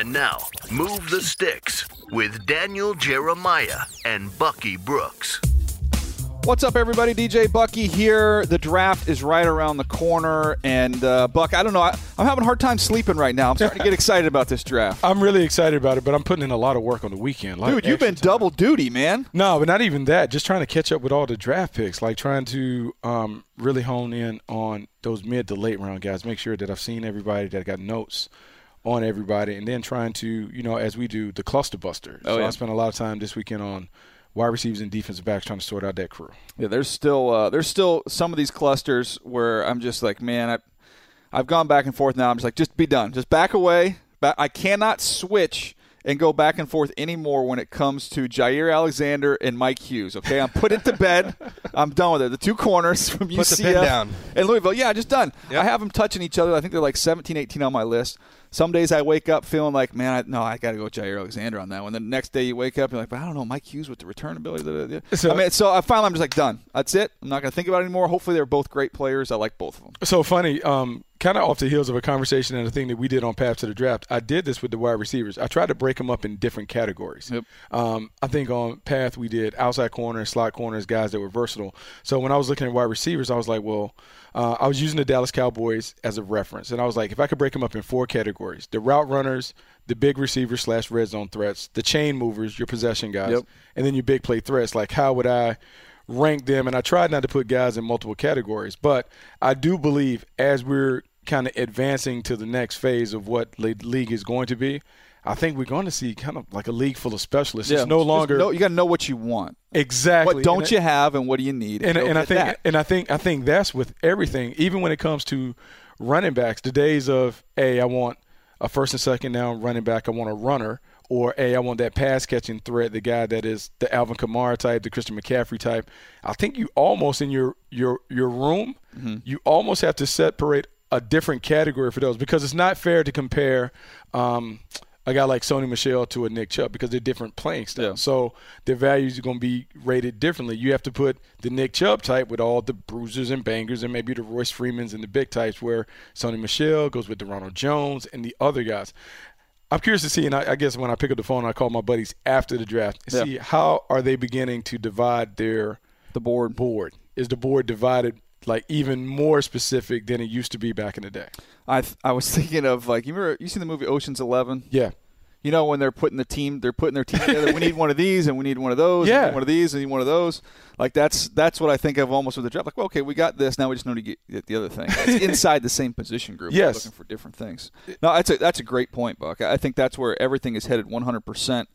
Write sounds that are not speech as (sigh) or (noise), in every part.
And now, Move the Sticks with Daniel Jeremiah and Bucky Brooks. What's up, everybody? DJ Bucky here. The draft is right around the corner, and uh, Buck, I don't know. I, am having a hard time sleeping right now. I'm starting to get (laughs) excited about this draft. I'm really excited about it, but I'm putting in a lot of work on the weekend. Dude, you've been time. double duty, man. No, but not even that. Just trying to catch up with all the draft picks, like trying to um, really hone in on those mid to late round guys. Make sure that I've seen everybody, that I got notes on everybody, and then trying to, you know, as we do, the cluster buster. Oh, so yeah. I spent a lot of time this weekend on wide receivers and defensive backs trying to sort out that crew. Yeah, there's still uh, there's still some of these clusters where I'm just like, man, I, I've gone back and forth now. I'm just like, just be done, just back away. I cannot switch and go back and forth anymore when it comes to Jaire Alexander and Mike Hughes. Okay, I'm put it to bed. (laughs) I'm done with it. The two corners from Put UCF and Louisville. Yeah, just done. Yep. I have them touching each other. I think they're like 17, 18 on my list. Some days I wake up feeling like, man, I, no, I got to go with Jaire Alexander on that one. The next day you wake up, you're like, but I don't know, Mike Hughes with the return ability. So, I mean, so I finally I'm just like done. That's it. I'm not going to think about it anymore. Hopefully they're both great players. I like both of them. So funny. Um, kind of off the heels of a conversation and a thing that we did on Path to the Draft, I did this with the wide receivers. I tried to break them up in different categories. Yep. Um, I think on Path we did outside corners, slot corners, guys that were versatile. So when I was looking at wide receivers, I was like, well, uh, I was using the Dallas Cowboys as a reference, and I was like, if I could break them up in four categories: the route runners, the big receivers slash red zone threats, the chain movers, your possession guys, yep. and then your big play threats. Like, how would I? rank them and I tried not to put guys in multiple categories, but I do believe as we're kind of advancing to the next phase of what the league is going to be, I think we're going to see kind of like a league full of specialists. Yeah, it's no longer no, you got to know what you want. Exactly. What don't and you have, and what do you need? And, and I think that. and I think I think that's with everything. Even when it comes to running backs, the days of hey, I want a first and second down running back, I want a runner, or hey, I want that pass catching threat, the guy that is the Alvin Kamara type, the Christian McCaffrey type. I think you almost in your your your room, mm-hmm. you almost have to separate a different category for those because it's not fair to compare um, a guy like Sony Michel to a Nick Chubb because they're different playing styles. Yeah. So their values are going to be rated differently. You have to put the Nick Chubb type with all the bruisers and bangers and maybe the Royce Freemans and the big types where Sony Michel goes with the Ronald Jones and the other guys. I'm curious to see, and I, I, guess when I pick up the phone, I call my buddies after the draft and yeah. see how are they beginning to divide their the board. Board is the board divided like even more specific than it used to be back in the day. I th- I was (laughs) thinking of like you remember you seen the movie Ocean's Eleven? Yeah. You know when they're putting the team, they're putting their team together. we need one of these, and we need one of those. Yeah. one of these, and one of those. Like that's that's what I think of almost with the draft. Like, well, okay, we got this. Now we just need to get the other thing. It's (laughs) inside the same position group. Yes. looking for different things. No, that's a that's a great point, Buck. I think that's where everything is headed 100. Um, percent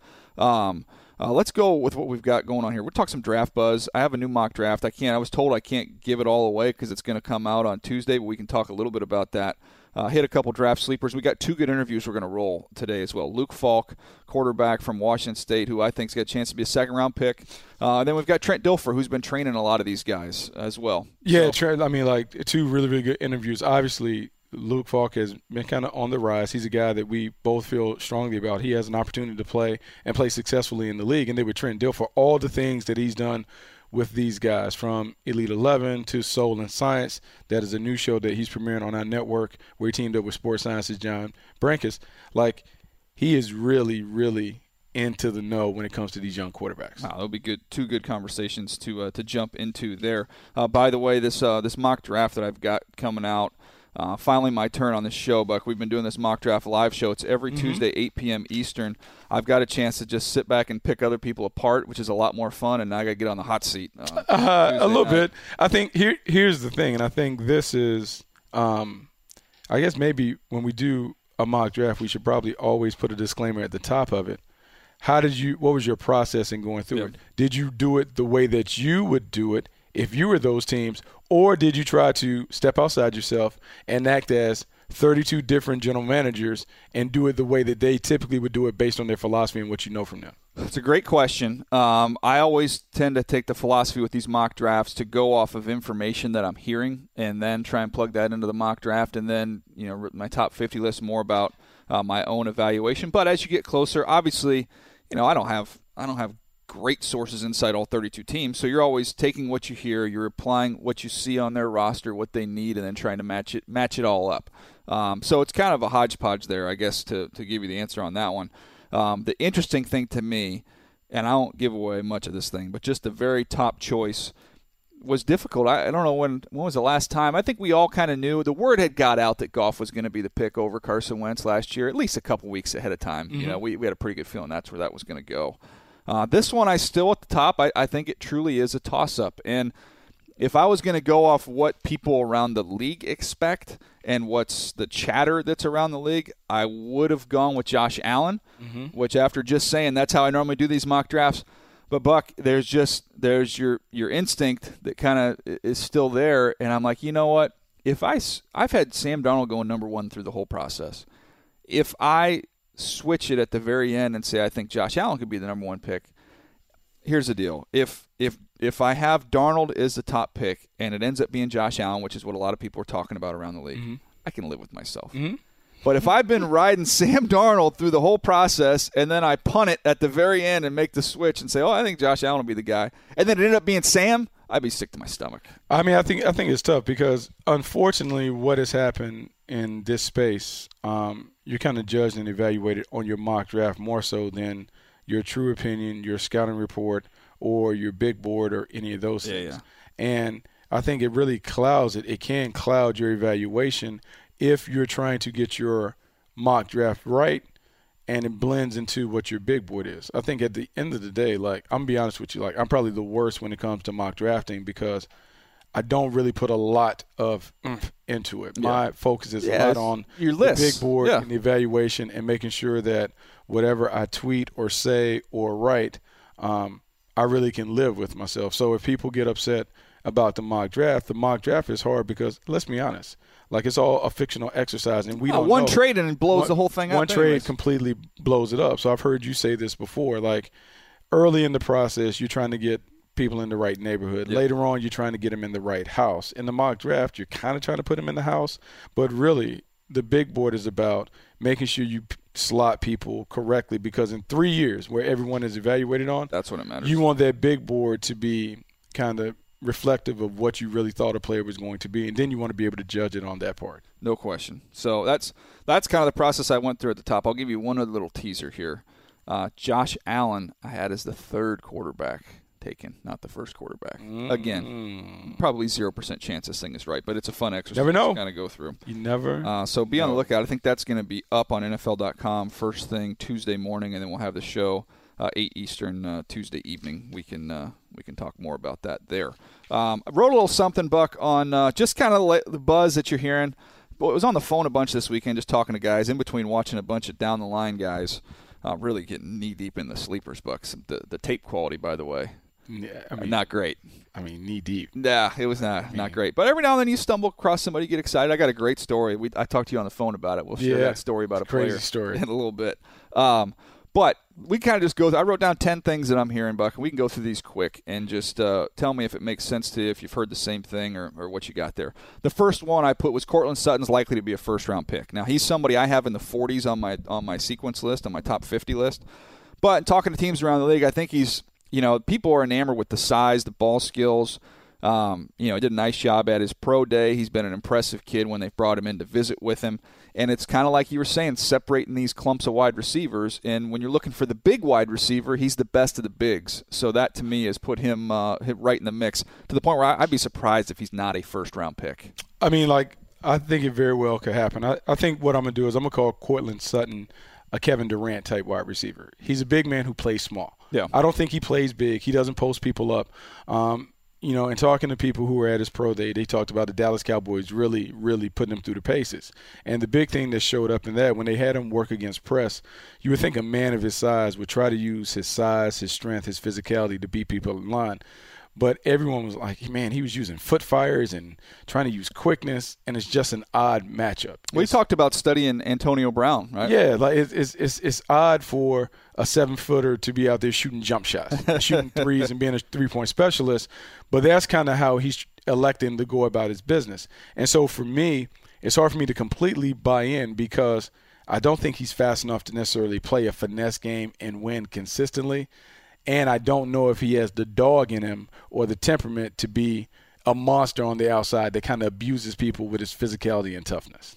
uh, let's go with what we've got going on here. We'll talk some draft buzz. I have a new mock draft. I can't. I was told I can't give it all away because it's going to come out on Tuesday, but we can talk a little bit about that. Uh, hit a couple draft sleepers. We got two good interviews we're going to roll today as well. Luke Falk, quarterback from Washington State, who I think's got a chance to be a second round pick. Uh, then we've got Trent Dilfer, who's been training a lot of these guys as well. Yeah, so. Trent. I mean, like two really, really good interviews. Obviously, Luke Falk has been kind of on the rise. He's a guy that we both feel strongly about. He has an opportunity to play and play successfully in the league. And they would Trent Dilfer all the things that he's done with these guys from Elite 11 to Soul and Science. That is a new show that he's premiering on our network where he teamed up with Sports Science's John Brenkus. Like, he is really, really into the know when it comes to these young quarterbacks. Wow, that'll be good. Two good conversations to uh, to jump into there. Uh, by the way, this uh, this mock draft that I've got coming out. Uh, finally, my turn on this show, Buck. We've been doing this mock draft live show. It's every mm-hmm. Tuesday, 8 p.m. Eastern. I've got a chance to just sit back and pick other people apart, which is a lot more fun. And now I got to get on the hot seat. Uh, uh (laughs) a little night. bit. I think here here's the thing, and I think this is, um, I guess maybe when we do a mock draft, we should probably always put a disclaimer at the top of it. How did you? What was your process in going through it? Did you do it the way that you would do it if you were those teams, or did you try to step outside yourself and act as 32 different general managers and do it the way that they typically would do it based on their philosophy and what you know from them? It's a great question. Um, I always tend to take the philosophy with these mock drafts to go off of information that I'm hearing and then try and plug that into the mock draft. And then, you know, my top 50 list more about uh, my own evaluation. But as you get closer, obviously, you know, I don't have I don't have great sources inside all 32 teams. So you're always taking what you hear, you're applying what you see on their roster, what they need, and then trying to match it match it all up. Um, so it's kind of a hodgepodge there, I guess, to to give you the answer on that one. Um, the interesting thing to me, and I won't give away much of this thing, but just the very top choice was difficult. I, I, don't know when when was the last time. I think we all kind of knew the word had got out that Goff was going to be the pick over Carson Wentz last year, at least a couple weeks ahead of time. Mm-hmm. You know, we, we had a pretty good feeling that's where that was going to go. Uh, this one, I still at the top. I, I think it truly is a toss up. And if I was going to go off what people around the league expect and what's the chatter that's around the league, I would have gone with Josh Allen, mm-hmm. which after just saying that's how I normally do these mock drafts. But Buck, there's just there's your your instinct that kind of is still there, and I'm like, you know what? If I I've had Sam Darnold going number one through the whole process. If I switch it at the very end and say I think Josh Allen could be the number one pick, here's the deal: if if if I have Darnold as the top pick and it ends up being Josh Allen, which is what a lot of people are talking about around the league, mm-hmm. I can live with myself. Mm-hmm. But if I've been (laughs) riding Sam Darnold through the whole process and then I punt it at the very end and make the switch and say, "Oh, I think Josh Allen will be the guy," and then it ended up being Sam, I'd be sick to my stomach. I mean, I think I think it's tough because unfortunately, what has happened in this space, um, you're kind of judged and evaluated on your mock draft more so than your true opinion, your scouting report, or your big board, or any of those things. Yeah, yeah. And I think it really clouds it. It can cloud your evaluation if you're trying to get your mock draft right and it blends into what your big board is. I think at the end of the day, like I'm gonna be honest with you, like I'm probably the worst when it comes to mock drafting because I don't really put a lot of into it. Yeah. My focus is yeah, a lot on your list. the big board yeah. and the evaluation and making sure that whatever I tweet or say or write, um, I really can live with myself. So if people get upset about the mock draft, the mock draft is hard because let's be honest, like it's all a fictional exercise, and we oh, don't. One know. trade and it blows one, the whole thing up. One trade completely blows it up. So I've heard you say this before. Like early in the process, you're trying to get people in the right neighborhood. Yep. Later on, you're trying to get them in the right house. In the mock draft, you're kind of trying to put them in the house, but really, the big board is about making sure you slot people correctly because in three years, where everyone is evaluated on, that's what it matters. You want that big board to be kind of reflective of what you really thought a player was going to be, and then you want to be able to judge it on that part. No question. So that's that's kind of the process I went through at the top. I'll give you one other little teaser here. Uh, Josh Allen I had as the third quarterback taken, not the first quarterback. Mm. Again, probably zero percent chance this thing is right, but it's a fun exercise. Never know. Kind of go through. You never. Uh, so be on the lookout. I think that's going to be up on NFL.com first thing Tuesday morning, and then we'll have the show uh, eight Eastern uh, Tuesday evening. We can uh, we can talk more about that there. Um, I wrote a little something, Buck, on uh, just kind of the buzz that you're hearing. But I was on the phone a bunch this weekend, just talking to guys in between watching a bunch of down the line guys. Uh, really getting knee deep in the sleepers bucks. The the tape quality, by the way, yeah, I mean, not great. I mean, knee deep. Yeah, it was not I mean, not great. But every now and then you stumble across somebody, get excited. I got a great story. We I talked to you on the phone about it. We'll share yeah, that story about a crazy player story (laughs) in a little bit. Um, but we kind of just go. Through, I wrote down ten things that I'm hearing, Buck, and we can go through these quick and just uh, tell me if it makes sense to you, if you've heard the same thing or, or what you got there. The first one I put was Courtland Sutton's likely to be a first round pick. Now he's somebody I have in the 40s on my on my sequence list, on my top 50 list. But talking to teams around the league, I think he's you know people are enamored with the size, the ball skills. Um, you know, he did a nice job at his pro day. He's been an impressive kid when they've brought him in to visit with him. And it's kind of like you were saying, separating these clumps of wide receivers. And when you're looking for the big wide receiver, he's the best of the bigs. So that to me has put him uh, right in the mix to the point where I'd be surprised if he's not a first round pick. I mean, like, I think it very well could happen. I, I think what I'm going to do is I'm going to call Courtland Sutton a Kevin Durant type wide receiver. He's a big man who plays small. Yeah. I don't think he plays big. He doesn't post people up. Um, you know, and talking to people who were at his pro day, they talked about the Dallas Cowboys really, really putting him through the paces. And the big thing that showed up in that, when they had him work against press, you would think a man of his size would try to use his size, his strength, his physicality to beat people in line. But everyone was like, man, he was using foot fires and trying to use quickness, and it's just an odd matchup. We It's- talked about studying Antonio Brown, right? yeah, like it's, it's it's it's odd for a seven footer to be out there shooting jump shots, (laughs) shooting threes, and being a three point specialist. But that's kind of how he's electing to go about his business. And so for me, it's hard for me to completely buy in because I don't think he's fast enough to necessarily play a finesse game and win consistently. And I don't know if he has the dog in him or the temperament to be a monster on the outside that kind of abuses people with his physicality and toughness.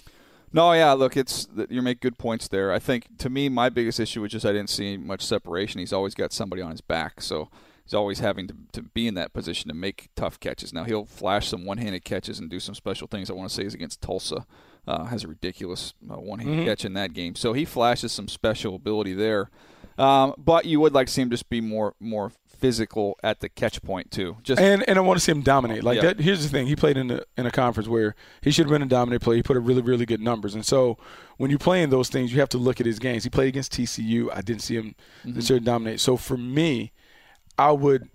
No, yeah. Look, it's you make good points there. I think to me, my biggest issue was just I didn't see much separation. He's always got somebody on his back, so he's always having to, to be in that position to make tough catches. Now he'll flash some one-handed catches and do some special things. I want to say is against Tulsa, uh, has a ridiculous uh, one-handed catch in that game. So he flashes some special ability there. Um, but you would like to see him just be more more physical at the catch point too. Just And and I want to see him dominate. Like Yeah. that. Here's the thing: he played in a in a conference where he should have been a dominant player. He put up really really good numbers. And so when you're playing those things, you have to look at his games. He played against TCU. I didn't see him necessarily dominate. So for me, I would.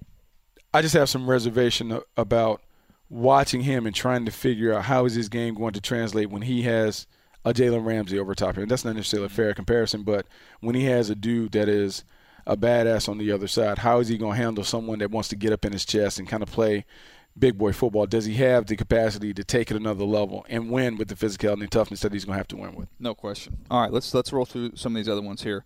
I just have some reservation about watching him and trying to figure out how is his game going to translate when he has a Jalen Ramsey over top him. That's not necessarily a fair comparison, but when he has a dude that is a badass on the other side, how is he going to handle someone that wants to get up in his chest and kind of play big boy football? Does he have the capacity to take it another level and win with the physicality and toughness that he's going to have to win with? No question. All right, let's let's roll through some of these other ones here.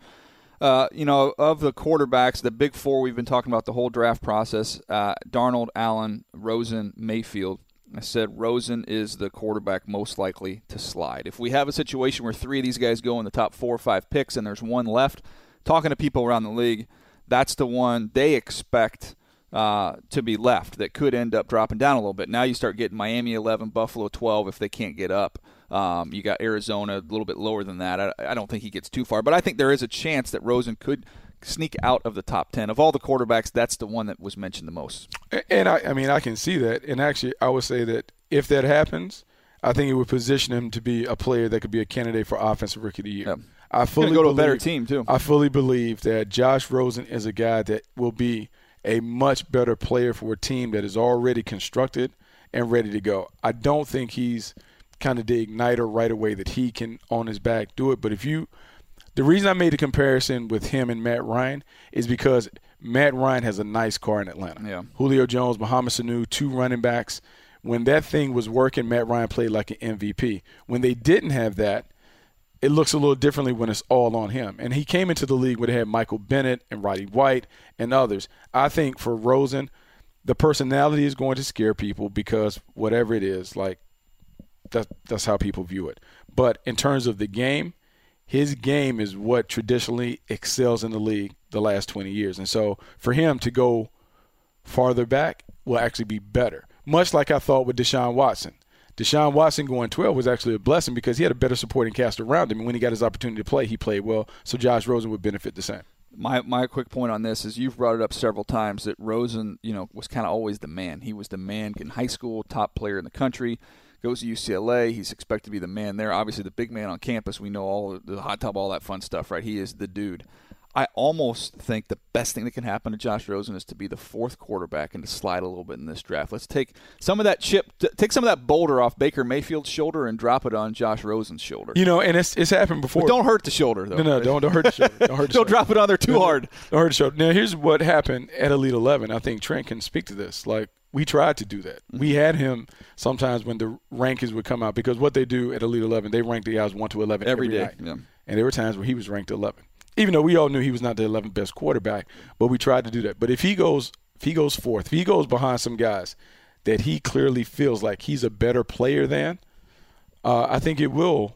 Uh, you know, of the quarterbacks, the big four we've been talking about the whole draft process: uh, Darnold, Allen, Rosen, Mayfield. I said Rosen is the quarterback most likely to slide. If we have a situation where three of these guys go in the top four or five picks, and there's one left, talking to people around the league, that's the one they expect uh, to be left that could end up dropping down a little bit. Now you start getting Miami 11, Buffalo 12 if they can't get up. Um, you got Arizona a little bit lower than that. I, I don't think he gets too far, but I think there is a chance that Rosen could sneak out of the top 10. Of all the quarterbacks, that's the one that was mentioned the most. And I, I mean, I can see that. And actually, I would say that if that happens, I think it would position him to be a player that could be a candidate for offensive rookie of the year. Yeah. I fully go to a better team, too. I fully believe that Josh Rosen is a guy that will be a much better player for a team that is already constructed and ready to go. I don't think he's kind of the igniter right away that he can on his back do it. But if you the reason I made the comparison with him and Matt Ryan is because Matt Ryan has a nice car in Atlanta. Yeah. Julio Jones, Mohamed Sanu, two running backs. When that thing was working, Matt Ryan played like an MVP. When they didn't have that, it looks a little differently when it's all on him. And he came into the league when they had Michael Bennett and Roddy White and others. I think for Rosen, the personality is going to scare people because whatever it is, like that, that's how people view it. But in terms of the game, his game is what traditionally excels in the league the last 20 years. And so for him to go farther back will actually be better. Much like I thought with Deshaun Watson. Deshaun Watson going 12 was actually a blessing because he had a better supporting cast around him. And when he got his opportunity to play, he played well. So Josh Rosen would benefit the same. My my quick point on this is you've brought it up several times that Rosen, you know, was kind of always the man. He was the man in high school, top player in the country. Goes to UCLA, he's expected to be the man there. Obviously, the big man on campus. We know all the hot tub, all that fun stuff, right? He is the dude. I almost think the best thing that can happen to Josh Rosen is to be the fourth quarterback and to slide a little bit in this draft. Let's take some of that chip, take some of that boulder off Baker Mayfield's shoulder and drop it on Josh Rosen's shoulder. You know, and it's it's happened before. But don't hurt the shoulder though. No, no, don't don't hurt the shoulder. Don't hurt the (laughs) don't shoulder. drop it on there too No, hard. Don't hurt the shoulder. Now, here's what happened at Elite Eleven. I think Trent can speak to this. Like we tried to do that. We Mm-hmm. had him sometimes when the rankings would come out because what they do at Elite Eleven, they rank the guys one to eleven Every every, day, yeah. And there were times where he was ranked 11, even though we all knew he was not the 11th best quarterback. But we tried to do that. But if he goes, if he goes fourth, if he goes behind some guys that he clearly feels like he's a better player than, uh, I think it will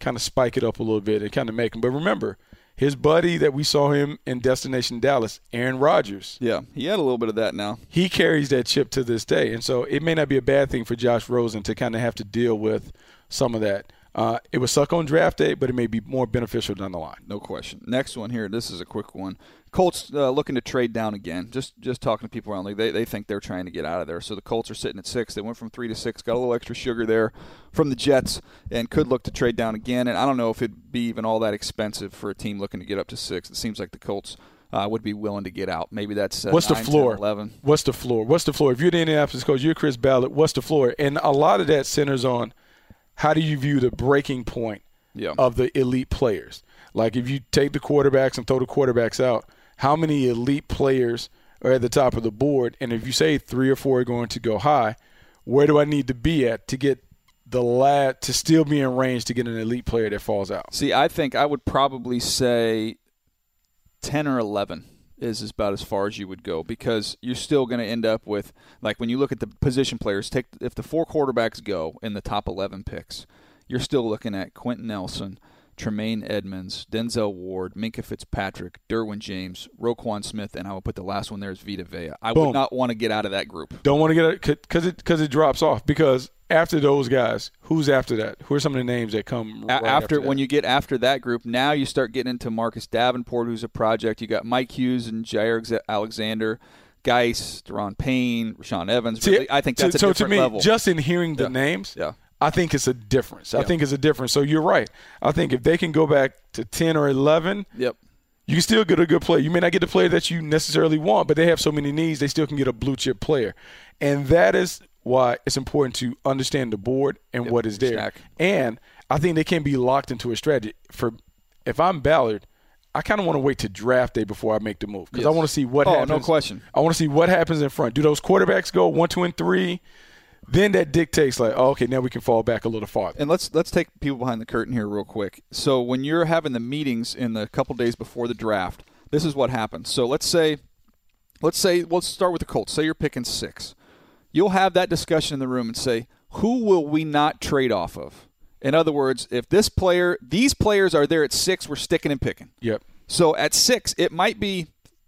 kind of spike it up a little bit and kind of make him. But remember, his buddy that we saw him in Destination Dallas, Aaron Rodgers, Yeah, he had a little bit of that now. he carries that chip to this day. And so it may not be a bad thing for Josh Rosen to kind of have to deal with some of that. Uh, it would suck on draft day, but it may be more beneficial down the line. No question. Next one here. This is a quick one. Colts uh, looking to trade down again. Just just talking to people around the league, they, they think they're trying to get out of there. So the Colts are sitting at six. They went from three to six. Got a little extra sugar there from the Jets, and could look to trade down again. And I don't know if it'd be even all that expensive for a team looking to get up to six. It seems like the Colts uh, would be willing to get out. Maybe that's uh, What's the 9, 10, floor? 11. What's the floor? What's the floor? If you're the Indianapolis coach, you're Chris Ballard. What's the floor? And a lot of that centers on how do you view the breaking point Yeah. of the elite players? Like if you take the quarterbacks and throw the quarterbacks out, how many elite players are at the top of the board? And if you say three or four are going to go high, where do I need to be at to get the lad to still be in range to get an elite player that falls out? See, I think I would probably say 10 or 11 is about as far as you would go because you're still going to end up with like when you look at the position players take if the four quarterbacks go in the top 11 picks you're still looking at Quenton Nelson Tremaine Edmunds, Denzel Ward, Minkah Fitzpatrick, Derwin James, Roquan Smith, and I will put the last one there is Vita Vea. I Boom. would not want to get out of that group. Don't want to get it because it because it drops off. Because after those guys, who's after that? Who are some of the names that come right after, that? when you get after that group, now you start getting into Marcus Davenport, who's a project. You got Mike Hughes and Jaire Alexander, Geis, Da'Ron Payne, Rashaan Evans. See, Really, I think that's so, a so different to me, level. just in hearing the Yeah. names, Yeah. I think it's a difference. I think it's a difference. So you're right. I think if they can go back to ten or eleven, yep. you can still get a good player. You may not get the player that you necessarily want, but they have so many needs, they still can get a blue chip player, and that is why it's important to understand the board and what is there. Stack. And I think they can be locked into a strategy. For if I'm Ballard, I kind of want to wait to draft day before I make the move because I want to see what happens. Oh, no question. I want to see what happens in front. Do those quarterbacks go one, two, and three? Then that dictates like, oh, okay, now we can fall back a little farther. And let's let's take people behind the curtain here real quick. So when you're having the meetings in the couple days before the draft, this is what happens. So let's say let's say let's start with the Colts. Say you're picking 6. You'll have that discussion in the room and say, "Who will we not trade off of?" In other words, if this player, these players are there at 6, we're sticking and picking. Yep. So at 6, it might be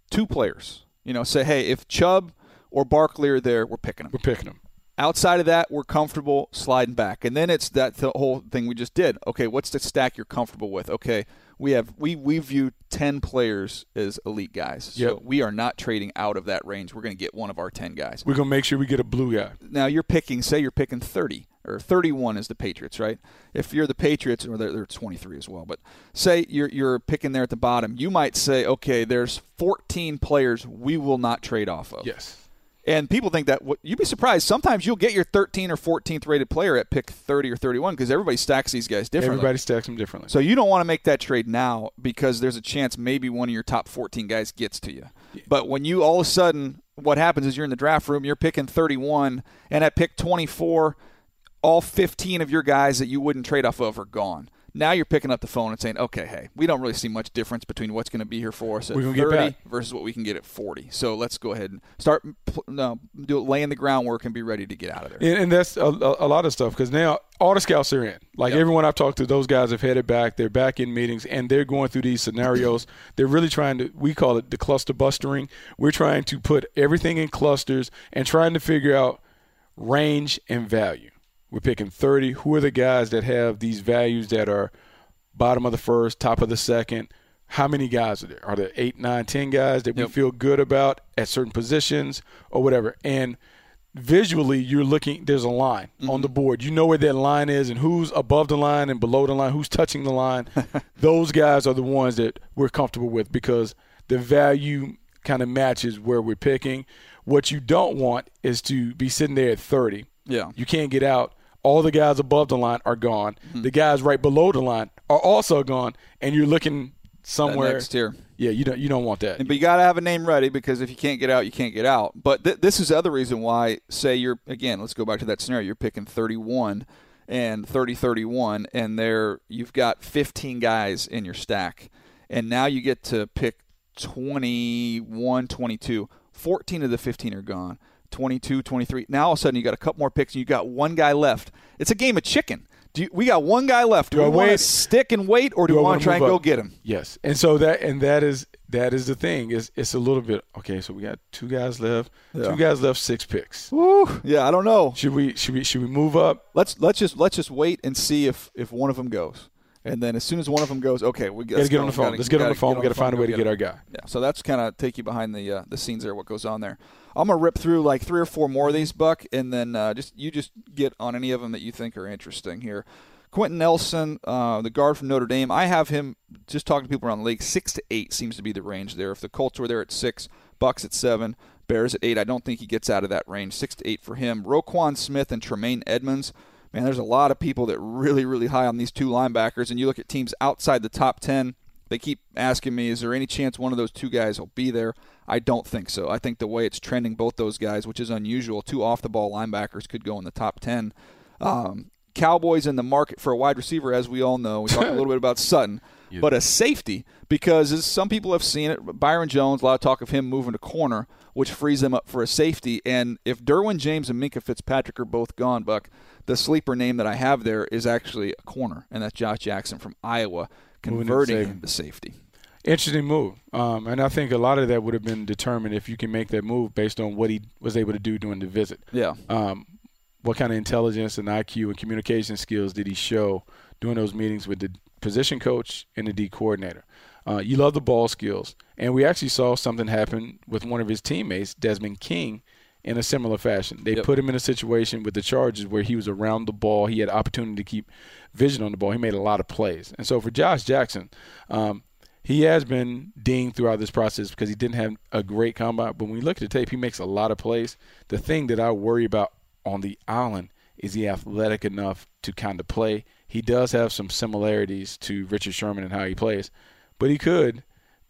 two players. You know, say, "Hey, if Chubb or Barkley are there, we're picking them." We're picking them. Outside of that, we're comfortable sliding back, and then it's that the whole thing we just did. Okay, what's the stack you're comfortable with? Okay, we have we we view ten players as elite guys, so we are not trading out of that range. We're going to get one of our ten guys. We're gonna make sure we get a blue guy. Now you're picking, say you're picking thirty or thirty-one is the Patriots, right? If you're the Patriots, or they're, they're twenty-three as well, but say you're you're picking there at the bottom, you might say, okay, there's fourteen players we will not trade off of. Yes. And people think that what- you'd be surprised. Sometimes you'll get your 13 or 14th rated player at pick 30 or 31 because everybody stacks these guys differently. Everybody stacks them differently. So you don't want to make that trade now because there's a chance maybe one of your top 14 guys gets to you. But when you all of a sudden, what happens is you're in the draft room, you're picking 31, and at pick 24, all 15 of your guys that you wouldn't trade off of are gone. Now you're picking up the phone and saying, okay, hey, we don't really see much difference between what's going to be here for us at We're 30 versus what we can get at 40. So let's go ahead and start no, do laying the groundwork and be ready to get out of there. And, and that's a, a, a lot of stuff because now all the scouts are in. Like Yep. everyone I've talked to, those guys have headed back. They're back in meetings and they're going through these scenarios. (clears throat) they're really trying to, we call it the cluster bustering. We're trying to put everything in clusters and trying to figure out range and value. We're picking 30. Who are the guys that have these values that are bottom of the first, top of the second? How many guys are there? Are there eight, nine, ten guys that we feel good about at certain positions or whatever? And visually you're looking there's a line mm-hmm. on the board you know where that line is and who's above the line and below the line who's touching the line (laughs) those guys are the ones that we're comfortable with because the value kind of matches where we're picking what you don't want is to be sitting there at 30 yeah you can't get out all the guys above the line are gone mm-hmm. the guys right below the line are also gone and you're looking somewhere next tier yeah, you don't you don't want that. But you got to have a name ready because if you can't get out, you can't get out. But th- this is the other reason why. Say you're again, let's go back to that scenario. You're picking 31 and 30 31 and there you've got 15 guys in your stack and now you get to pick 21 22 14 of the 15 are gone 22 23 now all of a sudden you got a couple more picks and you got one guy left it's a game of chicken you, we got one guy left. Do, do we want to stick and wait, or do, do we want to try and go get him? Yes, and so that and that is that is the thing. Is it's a little bit okay. So we got two guys left. Yeah. Two guys left. Six picks. Woo, yeah, I don't know. Should we should we should we move up? Let's let's just let's just wait and see if if one of them goes. And then as soon as one of them goes, okay, we got to get on the phone. Gotta, let's get on the phone. We got to find a way to get our guy. Yeah. So that's kind of take you behind the uh, the scenes there. What goes on there? I'm gonna rip through like three or four more of these, Buck, and then uh, just you just get on any of them that you think are interesting here. Quenton Nelson, uh, the guard from Notre Dame, I have him just talking to people around the league. Six to eight seems to be the range there. If the Colts were there at six, Bucks at seven, Bears at eight, I don't think he gets out of that range. Six to eight for him. Roquan Smith and Tremaine Edmunds. Man, there's a lot of people that really, really high on these two linebackers. And you look at teams outside the top ten. They keep asking me, is there any chance one of those two guys will be there? I don't think so. I think the way it's trending, both those guys, which is unusual, two off the ball linebackers could go in the top 10. Um, Cowboys in the market for a wide receiver, as we all know. We talked a little (laughs) bit about Sutton, but a safety because as some people have seen it, Byron Jones, a lot of talk of him moving to corner, which frees them up for a safety. And if Derwin James and Minkah Fitzpatrick are both gone, Buck, the sleeper name that I have there is actually a corner, and that's Josh Jackson from Iowa, converting him to safety. Interesting move, um, and I think a lot of that would have been determined if you can make that move based on what he was able to do during the visit. Yeah. Um, what kind of intelligence and IQ and communication skills did he show during those meetings with the position coach and the D coordinator? Uh, you love the ball skills. And we actually saw something happen with one of his teammates, Desmond King, in a similar fashion. They yep. put him in a situation with the Chargers where he was around the ball. He had opportunity to keep vision on the ball. He made a lot of plays. And so for Josh Jackson, um, he has been dinged throughout this process because he didn't have a great combine. But when we look at the tape, he makes a lot of plays. The thing that I worry about on the island is he athletic enough to kind of play. He does have some similarities to Richard Sherman and how he plays, but he could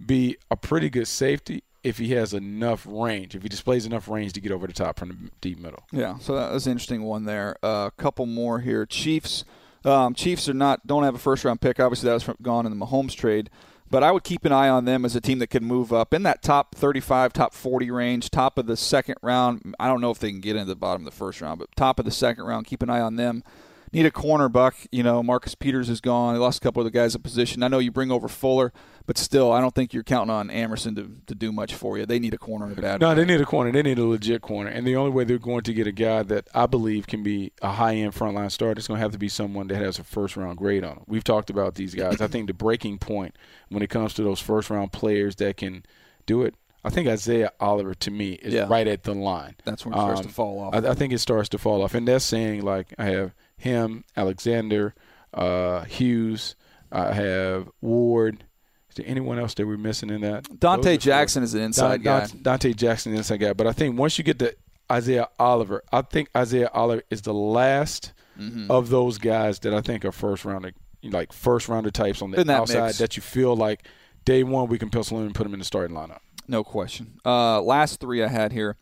be a pretty good safety if he has enough range, if he displays enough range to get over the top from the deep middle. Yeah, so that was an interesting one there. A uh, couple more here. Chiefs, um, Chiefs are not don't have a first round pick. Obviously, that was from, gone in the Mahomes trade. But I would keep an eye on them as a team that can move up in that top 35, top 40 range, top of the second round. I don't know if they can get into the bottom of the first round, but top of the second round, keep an eye on them need a corner buck. You know, Marcus Peters is gone. They lost a couple of the guys in position. I know you bring over Fuller, but still, I don't think you're counting on Amerson to, to do much for you. They need a corner in a bad. No, way. they need a corner. They need a legit corner, and the only way they're going to get a guy that I believe can be a high end frontline starter is going to have to be someone that has a first round grade on him. We've talked about these guys. I think the breaking point when it comes to those first round players that can do it I think Isaiah Oliver to me is yeah. right at the line. That's when it starts um, to fall off. I, I, think it starts to fall off, and that's saying like I have him, Alexander, uh, Hughes. I have Ward. Is there anyone else that we're missing in that? Donte Jackson is an inside Don, guy. Donte Jackson is an inside guy. But I think once you get to Isaiah Oliver, I think Isaiah Oliver is the last mm-hmm. of those guys that I think are first rounder, like first rounder types on the that outside mix. that you feel like day one we can pencil in and put him in the starting lineup. No question. Uh, last three I had here.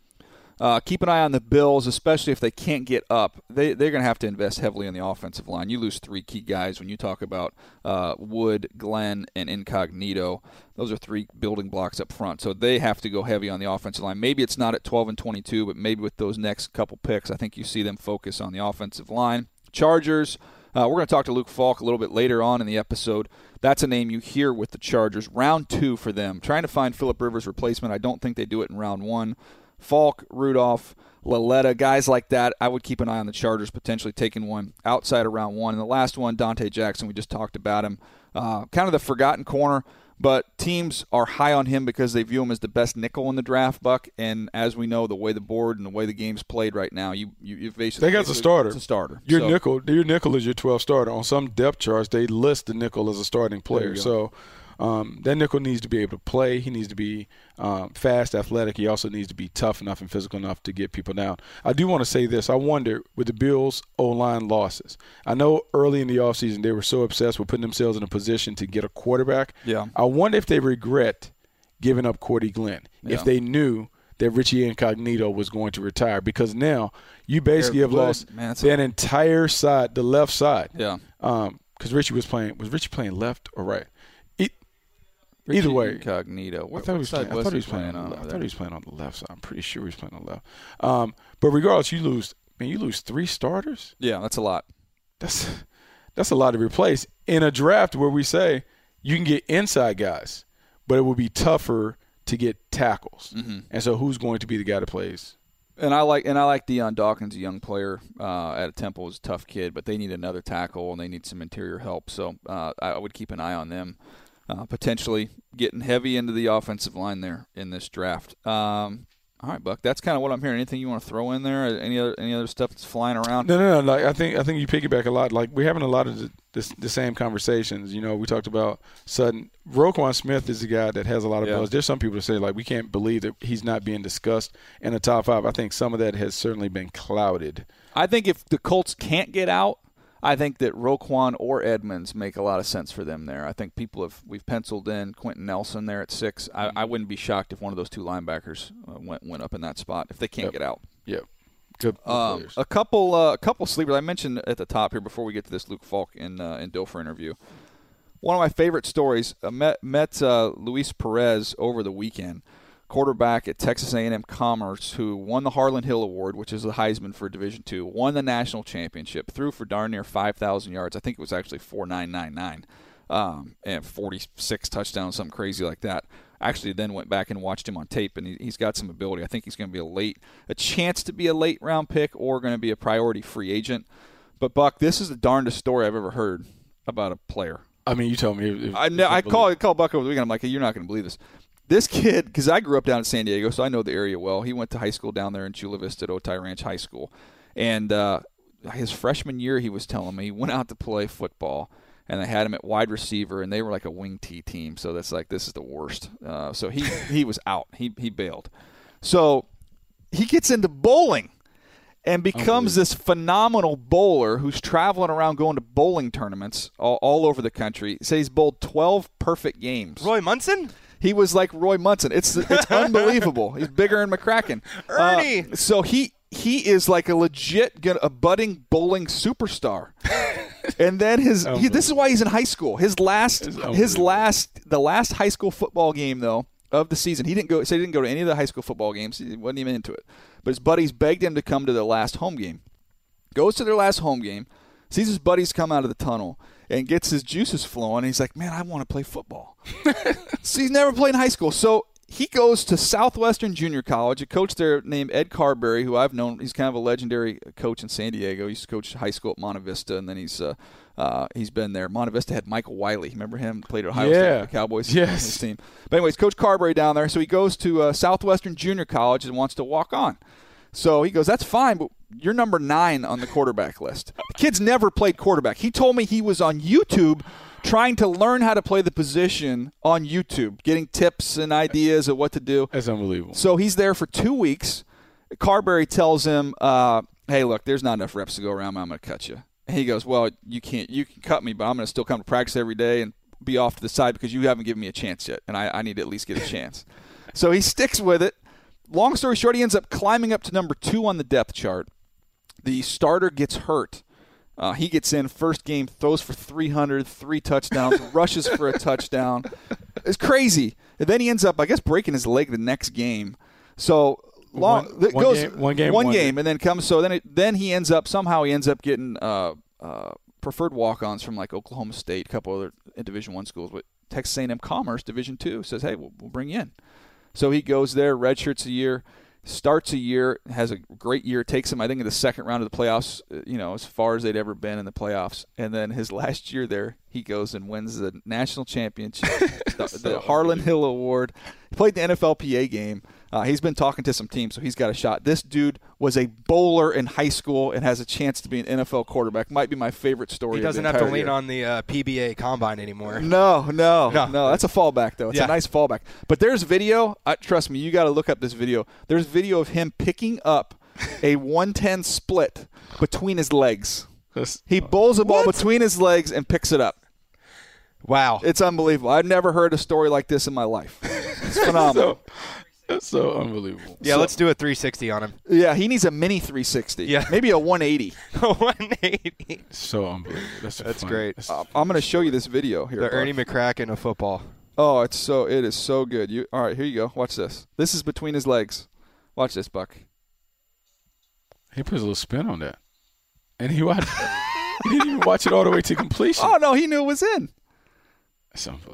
Uh, keep an eye on the Bills, especially if they can't get up. They, they're going to have to invest heavily in the offensive line. You lose three key guys when you talk about uh, Wood, Glenn, and Incognito. Those are three building blocks up front. So they have to go heavy on the offensive line. Maybe it's not at 12 and 22, but maybe with those next couple picks, I think you see them focus on the offensive line. Chargers. Uh, we're going to talk to Luke Falk a little bit later on in the episode. That's a name you hear with the Chargers. Round two for them. Trying to find Philip Rivers' replacement. I don't think they do it in round one. Falk, Rudolph, Lauletta, guys like that. I would keep an eye on the Chargers potentially taking one outside of round one. And the last one, Donte Jackson, we just talked about him. Uh, kind of the forgotten corner, But teams are high on him because they view him as the best nickel in the draft, Buck. And as we know, the way the board and the way the game's played right now, you you, you basically They got the starter. It's a starter. Your So- nickel, your nickel is your 12 starter. On some depth charts, they list the nickel as a starting player. So um, that nickel needs to be able to play. He needs to be um, fast, athletic. He also needs to be tough enough and physical enough to get people down. I do want to say this. I wonder with the Bills' O line losses. I know early in the offseason they were so obsessed with putting themselves in a position to get a quarterback. Yeah. I wonder if they regret giving up Cordy Glenn Yeah. if they knew that Richie Incognito was going to retire because now you basically Eric have lost man, that entire side, the left side. Yeah. Um, because Richie was playing. Was Richie playing left or right? E- either way, incognito. I thought he was playing. I thought he was playing. on? the, I thought he was playing on the left side. I'm pretty sure he was playing on the left. Um, but regardless, you lose. Man, you lose three starters. Yeah, that's a lot. That's (laughs) that's a lot to replace in a draft where we say you can get inside guys, but it will be tougher to get tackles. Mm-hmm. And so, who's going to be the guy that plays? And I like and I like Dion Dawkins, a young player uh, at a Temple, is a tough kid, but they need another tackle and they need some interior help. So uh, I would keep an eye on them, uh, potentially getting heavy into the offensive line there in this draft. Um, all right, Buck, that's kind of what I'm hearing. Anything you want to throw in there? Any other any other stuff that's flying around? No, no, no. Like I think I think you piggyback a lot. Like we're having a lot of the, the, the same conversations. You know, we talked about Sutton Roquan Smith is a guy that has a lot of Yeah. buzz. There's some people that say like we can't believe that he's not being discussed in the top five. I think some of that has certainly been clouded. I think if the Colts can't get out, I think that Roquan or Edmunds make a lot of sense for them there. I think people have we've penciled in Quenton Nelson there at six. I, I wouldn't be shocked if one of those two linebackers uh, went went up in that spot if they can't Yep. get out. Yeah, good, Um, a couple, uh, a couple sleepers. I mentioned at the top here before we get to this Luke Falk and uh, and Dilfer interview. One of my favorite stories. Uh, met met uh, Luis Perez over the weekend, quarterback at Texas A&M Commerce, who won the Harlon Hill Award, which is the Heisman for Division Two, won the national championship, threw for darn near five thousand yards. I think it was actually four nine nine nine, um, and forty six touchdowns, something crazy like that. Actually, then went back and watched him on tape, and he, he's got some ability. I think he's going to be a late, a chance to be a late round pick, or going to be a priority free agent. But Buck, this is the darndest story I've ever heard about a player. I mean, you told me. If, I know, I call call Buck over the weekend. I'm like, hey, you're not going to believe this. This kid, because I grew up down in San Diego, so I know the area well. He went to high school down there in Chula Vista at Otay Ranch High School, and uh, his freshman year, he was telling me, he went out to play football, and they had him at wide receiver, and they were like a wing T team. So that's like this is the worst. Uh, so he he was out. He he bailed. So he gets into bowling and becomes this phenomenal bowler who's traveling around going to bowling tournaments all, all over the country. Say he's bowled 12 perfect games. Roy Munson? He was like Roy Munson. It's it's (laughs) unbelievable. He's bigger than McCracken. Uh, Ernie! so he he is like a legit a budding bowling superstar. (laughs) and then his he, this is why he's in high school. His last his last the last high school football game though of the season. He didn't go so he didn't go to any of the high school football games. He wasn't even into it. But his buddies begged him to come to the last home game. Goes to their last home game, sees his buddies come out of the tunnel and gets his juices flowing. And he's like, "Man, I want to play football." (laughs) so he's never played in high school. So he goes to Southwestern Junior College. A coach there named Ed Carberry, who I've known, he's kind of a legendary coach in San Diego. He used to coach high school at Monte Vista, and then he's uh, uh, he's been there. Monte Vista had Michael Wiley. Remember him? Played at Ohio State Yeah. for the Cowboys. Yes. his team. But anyways, Coach Carberry down there. So he goes to uh, Southwestern Junior College and wants to walk on. So he goes, "That's fine, but you're number nine on the quarterback list." The kid's never played quarterback. He told me he was on YouTube trying to learn how to play the position on YouTube, getting tips and ideas of what to do. That's unbelievable. So he's there for two weeks. Carberry tells him, uh, "Hey, look, there's not enough reps to go around. I'm going to cut you." And he goes, "Well, you can't. You can cut me, but I'm going to still come to practice every day and be off to the side because you haven't given me a chance yet, and I, I need to at least get a chance." (laughs) so he sticks with it. Long story short, he ends up climbing up to number two on the depth chart. The starter gets hurt. Uh, he gets in first game, throws for 300, three touchdowns, (laughs) rushes for a touchdown. It's crazy. And then he ends up, I guess, breaking his leg the next game. So long One- it one goes game- one game, one one game, game. and then comes. So then, it, then he ends up somehow he ends up getting uh, uh, preferred walk-ons from like Oklahoma State, a couple other Division One schools, but Texas A&M Commerce Division Two says, hey, we'll, we'll bring you in. So he goes there, redshirts a year, starts a year, has a great year, takes him, I think, in the second round of the playoffs, uh, you know, as far as they'd ever been in the playoffs. And then his (laughs) last year there, he goes and wins the national championship, (laughs) the, the Harlon Hill Award. He played the NFLPA game. Uh, he's been talking to some teams, so he's got a shot. This dude was a bowler in high school and has a chance to be an NFL quarterback. Might be my favorite story. He of the doesn't have to lean year. on the uh, PBA combine anymore. No, no, No. no, That's a fallback, though. It's Yeah. a nice fallback. But there's video. Uh, trust me, you got to look up this video. There's video of him picking up a 110 split between his legs. He bowls a ball between his legs and picks it up. Wow. It's unbelievable. I've never heard a story like this in my life. It's (laughs) phenomenal. so, that's (laughs) so unbelievable. yeah, so- let's do a 360 on him. yeah, he needs a mini 360. Yeah. maybe a 180. (laughs) 180. So unbelievable. That's, That's funny. great. That's- Uh, I'm going to show you this video here. The Ernie McCracken of football. Oh, it's so it is so good. You all right? Here you go. Watch this. This is between his legs. Watch this, Buck. he puts a little spin on that, and he watched. (laughs) he didn't even watch it all the way to completion. Oh no, he knew it was in.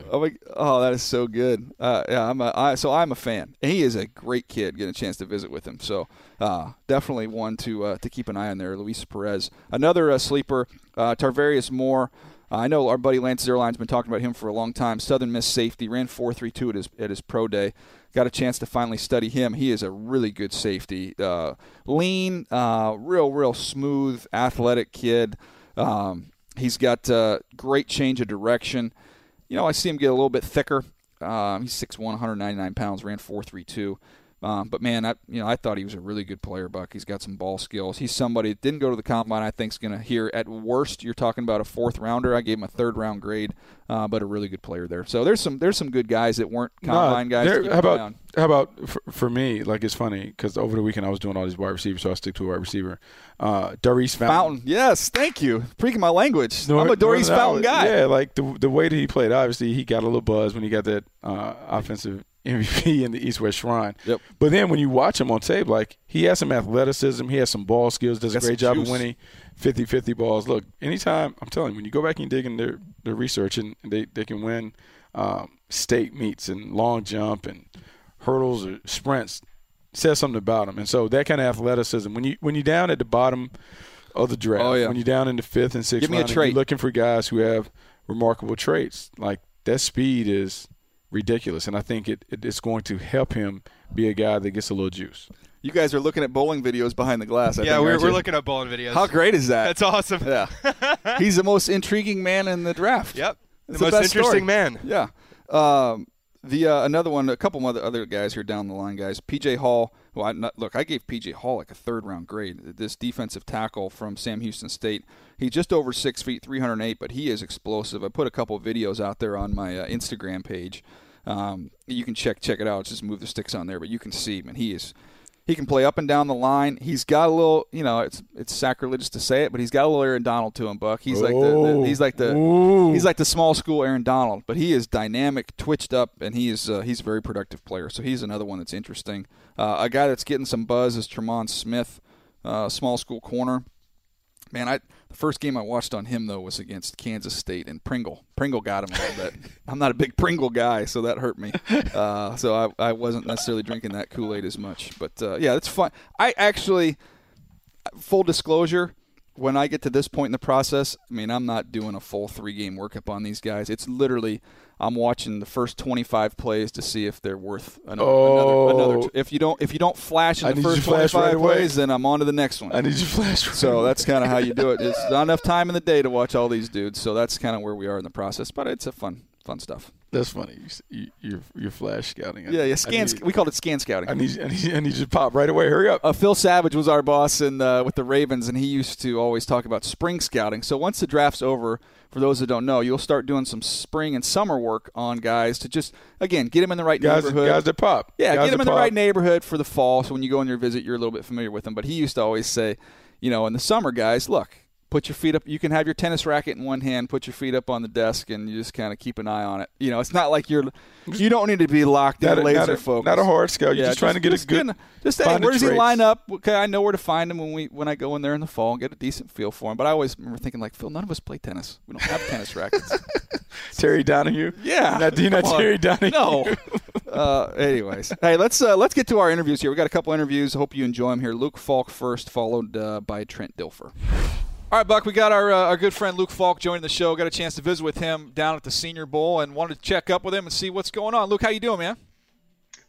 Oh, my, oh, that is so good. Uh, yeah, I'm a, I, so I'm a fan. He is a great kid. Getting a chance to visit with him, so uh, definitely one to uh, to keep an eye on there. Luis Perez, another uh, sleeper. Uh, Tarvarius Moore. I know our buddy Lance Zierlein's been talking about him for a long time. Southern Miss safety ran 4.32 at his at his pro day. Got a chance to finally study him. He is a really good safety. Uh, lean, real, real smooth, athletic kid. Um, he's got great change of direction you know, I see him get a little bit thicker. Um, he's 6'1", 199 pounds, ran 4.32. Um, but man, I you know I thought he was a really good player, Buck. He's got some ball skills. He's somebody that didn't go to the combine. I think is going to hear at worst you're talking about a fourth rounder. I gave him a third round grade, uh, but a really good player there. So there's some there's some good guys that weren't combine No, guys. how about on. how about for, for me? Like it's funny because over the weekend I was doing all these wide receivers, so I stick to a wide receiver. Uh, Daurice Fountain. Fountain? Yes, thank you. Freaking my language, Nor- I'm a Daurice Northern Fountain guy. Yeah, like the the way that he played. Obviously, he got a little buzz when he got that uh, offensive MVP (laughs) in the East West Shrine. Yep. But then when you watch him on tape, like he has some athleticism, he has some ball skills, does a great job of winning 50-50 balls. Look, anytime I'm telling you, when you go back and dig in their their research and they they can win um, state meets and long jump and hurdles or sprints says something about him. And so that kind of athleticism when you when you're down at the bottom of the draft, Oh, yeah. when you're down in the fifth and sixth Give me a round, trait. you're looking for guys who have remarkable traits. Like that speed is ridiculous, and I think it, it it's going to help him be a guy that gets a little juice. You guys are looking at bowling videos behind the glass. I yeah, think, we're, we're looking at bowling videos. How great is that? That's awesome. Yeah, (laughs) he's the most intriguing man in the draft. Yep. It's the the most interesting story. man. Yeah. Um, the uh, another one, a couple other other guys here down the line, guys. PJ Hall. Well, look, I gave PJ Hall like a third round grade. This defensive tackle from Sam Houston State. He's just over six feet, 308, but he is explosive. I put a couple videos out there on my uh, Instagram page. Um, you can check check it out. Just move the sticks on there, but you can see, man, he is. He can play up and down the line. He's got a little, you know, it's it's sacrilegious to say it, but he's got a little Aaron Donald to him, Buck. He's like the, the Oh. he's like the Ooh. he's like the small school Aaron Donald, but he is dynamic, twitched up, and he is uh, he's a very productive player. So he's another one that's interesting. Uh, a guy that's getting some buzz is Tremon Smith, uh, small school corner. Man, I the first game I watched on him though was against Kansas State and Pringle. Pringle got him a little bit. I'm not a big Pringle guy, so that hurt me. Uh, so I, I wasn't necessarily drinking that Kool Aid as much. But uh, yeah, it's fun. I actually, full disclosure, when I get to this point in the process, I mean, I'm not doing a full three game workup on these guys. It's literally I'm watching the first 25 plays to see if they're worth another. Oh. another, another if you don't if you don't flash in the first to flash 25 right plays, then I'm on to the next one. I need you flash. So that's kind of how you do it. (laughs) It's not enough time in the day to watch all these dudes. So that's kind of where we are in the process. But it's a fun, fun stuff. That's funny. You, you, you're, you're flash scouting. I- Yeah, yeah. Scan. need- we called it scan scouting. I need, I need, I need you to pop right away. Hurry up. uh, Phil Savage was our boss in, uh, with the Ravens, and he used to always talk about spring scouting. So once the draft's over, for those that don't know, you'll start doing some spring and summer work on guys to just again get them in the right guys, neighborhood. guys that pop. Yeah, guys get them in the right neighborhood for the fall. So when you go on your visit, you're a little bit familiar with them. But he used to always say, you know, in the summer, guys, look, put your feet up. You can have your tennis racket in one hand, put your feet up on the desk, and you just kind of keep an eye on it. You know, it's not like you're. You don't need to be locked Not in a, laser not, a, focus. not a hard scout. You're Yeah, just trying to get just a good. getting- Just hey, where does he traits. line up? Okay, I know where to find him when we when I go in there in the fall and get a decent feel for him. But I always remember thinking like, Phil, none of us play tennis. We don't have tennis rackets. (laughs) Terry Donahue. Yeah, not, you're not Terry Donahue. No. (laughs) uh, anyways, hey, let's uh, let's get to our interviews here. We got a couple interviews. Hope you enjoy them here. Luke Falk first, followed uh, by Trent Dilfer. All right, Buck, we got our, uh, our good friend Luke Falk joining the show. Got a chance to visit with him down at the Senior Bowl and wanted to check up with him and see what's going on. Luke, how you doing, man?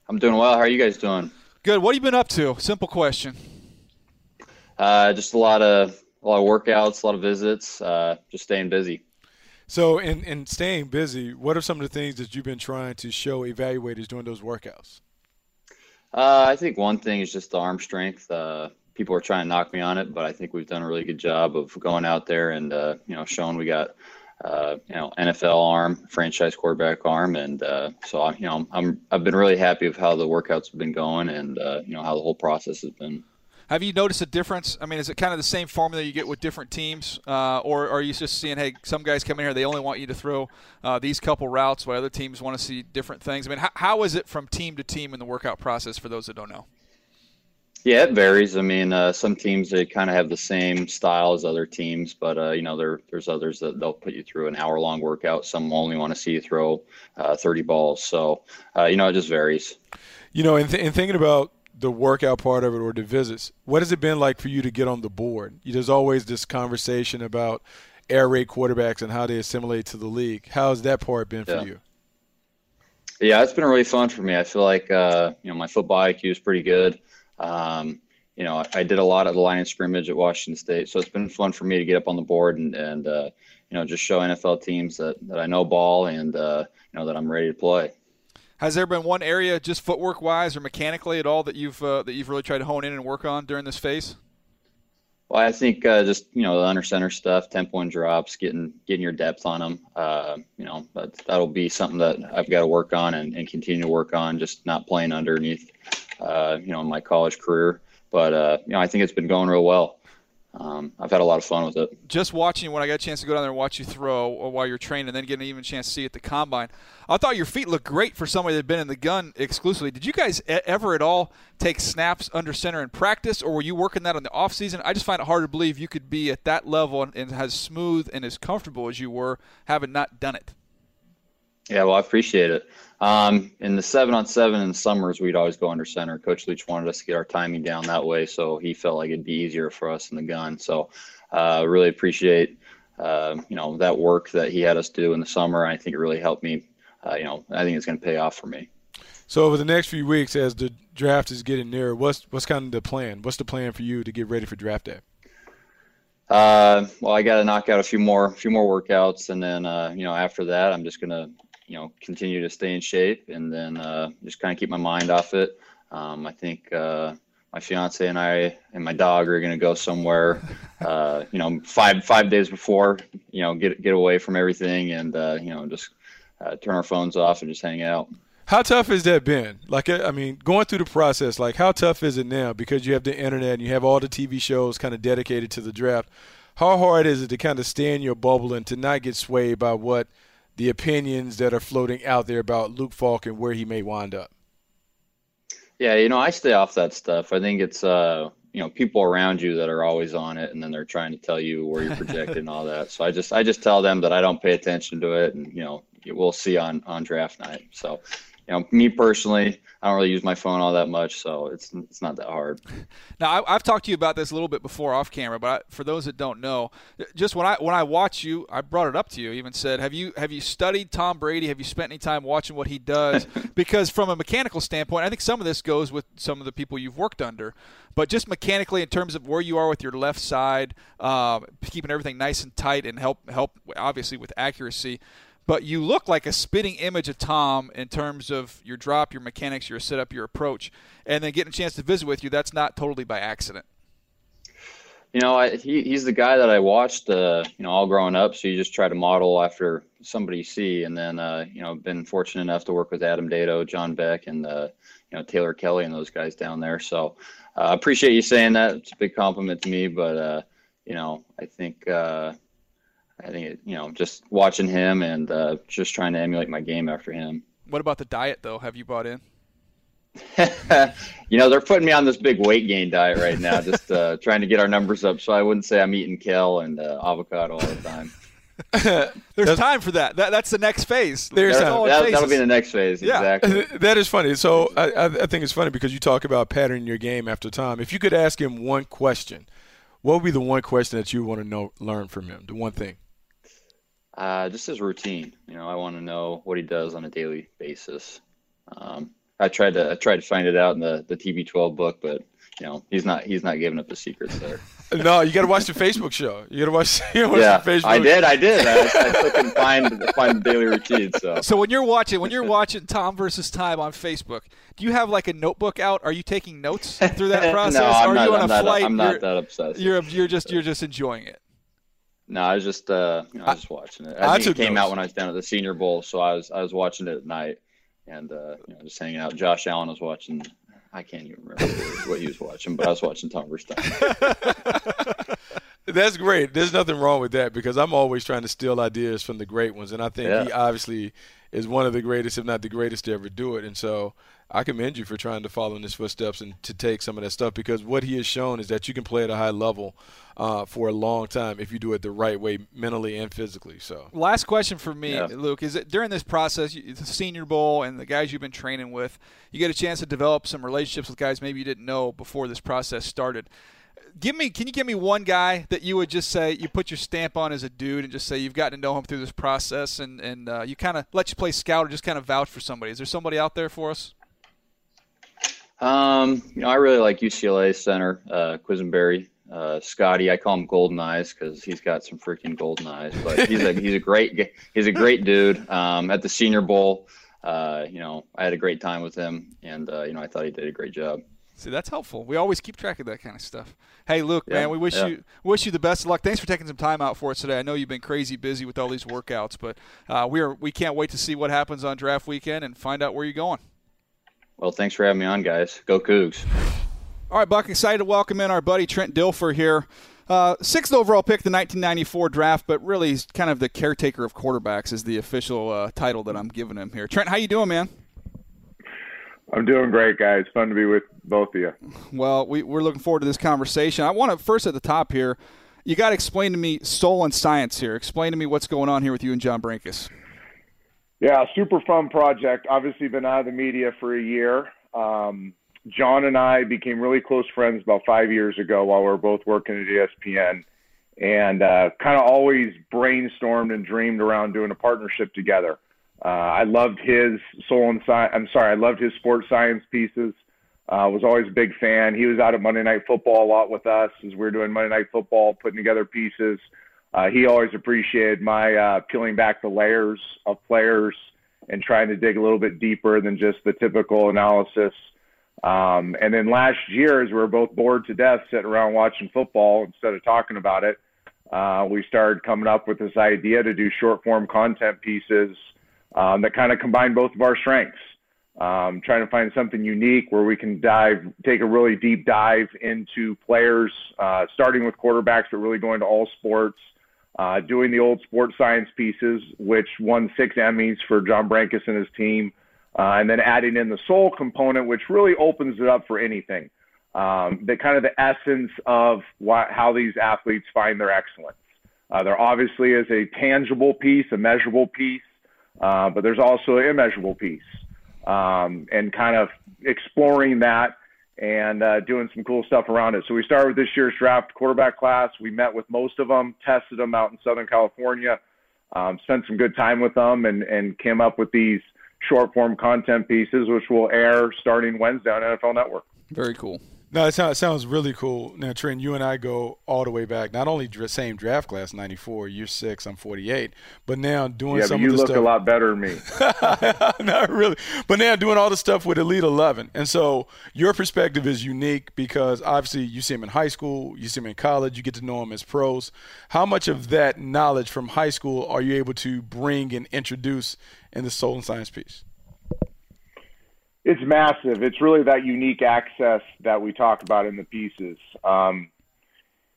I'm doing well. How are you guys doing? Good. What have you been up to? Simple question. Uh, just a lot of a lot of workouts, a lot of visits, uh, just staying busy. So, in, in staying busy, what are some of the things that you've been trying to show evaluators during those workouts? Uh, I think one thing is just the arm strength. People are trying to knock me on it, but I think we've done a really good job of going out there and uh, you know showing we got uh, you know NFL arm, franchise quarterback arm, and uh, so I, you know I'm I've been really happy with how the workouts have been going and uh, you know how the whole process has been. Have you noticed a difference? I mean, is it kind of the same formula you get with different teams, uh, or are you just seeing, hey, some guys come in here, they only want you to throw uh, these couple routes, while other teams want to see different things? I mean, how, how is it from team to team in the workout process for those that don't know? Yeah, it varies. I mean, uh, some teams they kind of have the same style as other teams, but uh, you know, there there's others that they'll put you through an hour long workout. Some only want to see you throw uh, 30 balls. So, uh, you know, it just varies. You know, in, th- in thinking about the workout part of it or the visits, what has it been like for you to get on the board? There's always this conversation about air raid quarterbacks and how they assimilate to the league. How's that part been Yeah. for you? Yeah, it's been really fun for me. I feel like uh, you know my football IQ is pretty good. Um, you know, I did a lot of the line scrimmage at Washington State, so it's been fun for me to get up on the board and and uh, you know just show NFL teams that, that I know ball and uh, you know that I'm ready to play. Has there been one area, just footwork wise or mechanically at all, that you've uh, that you've really tried to hone in and work on during this phase? Well, I think uh, just you know the under center stuff, tempo and drops, getting getting your depth on them. Uh, you know that that'll be something that I've got to work on and, and continue to work on. Just not playing underneath, uh, you know, in my college career. But uh, you know, I think it's been going real well. Um, I've had a lot of fun with it. Just watching when I got a chance to go down there and watch you throw or while you're training, and then getting even chance to see at the combine, I thought your feet looked great for somebody that had been in the gun exclusively. Did you guys ever at all take snaps under center in practice, or were you working that on the off season? I just find it hard to believe you could be at that level and, and as smooth and as comfortable as you were having not done it. Yeah, well, I appreciate it. Um, in the seven on seven in summers, we'd always go under center. Coach Leach wanted us to get our timing down that way, so he felt like it'd be easier for us in the gun. So, uh, really appreciate uh, you know that work that he had us do in the summer. I think it really helped me. Uh, you know, I think it's going to pay off for me. So over the next few weeks, as the draft is getting nearer, what's what's kind of the plan? What's the plan for you to get ready for draft day? Uh, well, I got to knock out a few more, a few more workouts, and then uh, you know after that, I'm just gonna you know continue to stay in shape, and then uh, just kind of keep my mind off it. Um, I think uh, my fiance and I and my dog are gonna go somewhere, (laughs) uh, you know, five five days before, you know, get get away from everything, and uh, you know just uh, turn our phones off and just hang out. How tough has that been? Like, I mean, going through the process, like, how tough is it now? Because you have the internet and you have all the TV shows kind of dedicated to the draft. How hard is it to kind of stay in your bubble and to not get swayed by what the opinions that are floating out there about Luke Falk and where he may wind up? Yeah, you know, I stay off that stuff. I think it's uh, you know, people around you that are always on it and then they're trying to tell you where you're projected and all that. So I just I just tell them that I don't pay attention to it and you know, we'll see on on draft night. So, you know, me personally, I don't really use my phone all that much, so it's it's not that hard. (laughs) Now I, I've talked to you about this a little bit before off camera, but I, for those that don't know, just when I when I watch you, I brought it up to you. Even said, have you have you studied Tom Brady? Have you spent any time watching what he does? (laughs) because from a mechanical standpoint, I think some of this goes with some of the people you've worked under, but just mechanically in terms of where you are with your left side, uh, keeping everything nice and tight, and help help obviously with accuracy but you look like a spitting image of Tom in terms of your drop, your mechanics, your setup, your approach, and then getting a chance to visit with you. That's not totally by accident. You know, I, he, he's the guy that I watched, uh, you know, all growing up. So you just try to model after somebody you see, and then, uh, you know, been fortunate enough to work with Adam Dedeaux, John Beck, and uh, you know Taylor Kelly and those guys down there. So I uh, appreciate you saying that. It's a big compliment to me, but uh, you know, I think. Uh, I think it, you know, just watching him and uh, just trying to emulate my game after him. What about the diet, though? Have you bought in? (laughs) you know, they're putting me on this big weight gain diet right now, just uh, (laughs) trying to get our numbers up. So I wouldn't say I'm eating kale and uh, avocado all the time. (laughs) There's time for that. that. That's the next phase. There's that, will be the next phase. Yeah. Exactly. that is funny. So I, I think it's funny because you talk about patterning your game after time. If you could ask him one question, what would be the one question that you want to know learn from him? The one thing. Uh, just his routine. You know, I want to know what he does on a daily basis. Um, I tried to I tried to find it out in the the TB12 book, but you know he's not he's not giving up the secrets there. (laughs) no, you got to watch the Facebook show. You got to watch. (laughs) You gotta watch yeah, the Facebook I did, I did. I, I couldn't find find the daily routine. So So when you're watching when you're watching Tom versus Time on Facebook, do you have like a notebook out? Are you taking notes through that (laughs) process? no, I'm Are not. you on I'm a not, flight? I'm not you're, that obsessed. you're you're just you're just enjoying it. No, I was just uh, you know, I was just watching it. I I think it came notes. out when I was down at the Senior Bowl, so I was I was watching it at night and uh, you know just hanging out. Josh Allen was watching. I can't even remember what he was watching, but I was watching Tom Time. (laughs) That's great. There's nothing wrong with that because I'm always trying to steal ideas from the great ones, and I think Yeah. he obviously is one of the greatest, if not the greatest, to ever do it. And so I commend you for trying to follow in his footsteps and to take some of that stuff because what he has shown is that you can play at a high level uh, for a long time if you do it the right way, mentally and physically. So Last question for me, Yeah. Luke, is that during this process, the Senior Bowl and the guys you've been training with, you get a chance to develop some relationships with guys maybe you didn't know before this process started. Give me, can you give me one guy that you would just say you put your stamp on as a dude and just say you've gotten to know him through this process and and uh, you kind of let you play scout or just kind of vouch for somebody? Is there somebody out there for us? Um, you know, I really like UCLA center uh, Quessenberry. Uh, Scotty, I call him Golden Eyes because he's got some freaking golden eyes. But he's a he's a great he's a great dude. Um, at the Senior Bowl, uh, you know, I had a great time with him, and uh, you know, I thought he did a great job. See, that's helpful. We always keep track of that kind of stuff. Hey, Luke, Yeah, man, we wish yeah. you wish you the best of luck. Thanks for taking some time out for us today. I know you've been crazy busy with all these workouts, but uh, we are we can't wait to see what happens on draft weekend and find out where you're going. Well, thanks for having me on, guys. Go Cougs. All right, Buck, excited to welcome in our buddy Trent Dilfer here. Uh, sixth overall pick, the 1994 draft, but really he's kind of the caretaker of quarterbacks is the official uh, title that I'm giving him here. Trent, how you doing, man? I'm doing great, guys. Fun to be with both of you. Well, we, we're looking forward to this conversation. I want to first at the top here. You got to explain to me soul and science here. Explain to me what's going on here with you and John Brenkus. Yeah, super fun project. Obviously, been out of the media for a year. Um, John and I became really close friends about five years ago while we were both working at ESPN, and uh, kind of always brainstormed and dreamed around doing a partnership together. Uh, I loved his soul and science. I'm sorry, I loved his sports science pieces. Uh, was always a big fan. He was out at Monday Night Football a lot with us as we were doing Monday Night Football, putting together pieces. Uh, he always appreciated my uh, peeling back the layers of players and trying to dig a little bit deeper than just the typical analysis. Um, and then last year, as we were both bored to death sitting around watching football instead of talking about it, uh, we started coming up with this idea to do short form content pieces um, that kind of combine both of our strengths. Um, trying to find something unique where we can dive, take a really deep dive into players, uh, starting with quarterbacks, but really going to all sports. Uh, doing the old sports science pieces, which won six Emmys for John Brenkus and his team, uh, and then adding in the soul component, which really opens it up for anything. Um, the kind of the essence of why, how these athletes find their excellence. Uh, there obviously is a tangible piece, a measurable piece, uh, but there's also an immeasurable piece, um, and kind of exploring that and uh, doing some cool stuff around it. So we started with this year's draft quarterback class. We met with most of them, tested them out in Southern California, um, spent some good time with them, and, and came up with these short form content pieces, which will air starting Wednesday on NFL Network. Very cool. No, it sounds, it sounds really cool. Now, Trent, you and I go all the way back. Not only same draft class, '94, you're six, I'm 48, but now doing Yeah, some but you look stuff. a lot better than me. (laughs) Not really, but now doing all the stuff with Elite Eleven, and so your perspective is unique because obviously you see him in high school, you see him in college, you get to know him as pros. How much of that knowledge from high school are you able to bring and introduce in the soul and science piece? It's massive. It's really that unique access that we talk about in the pieces. Um,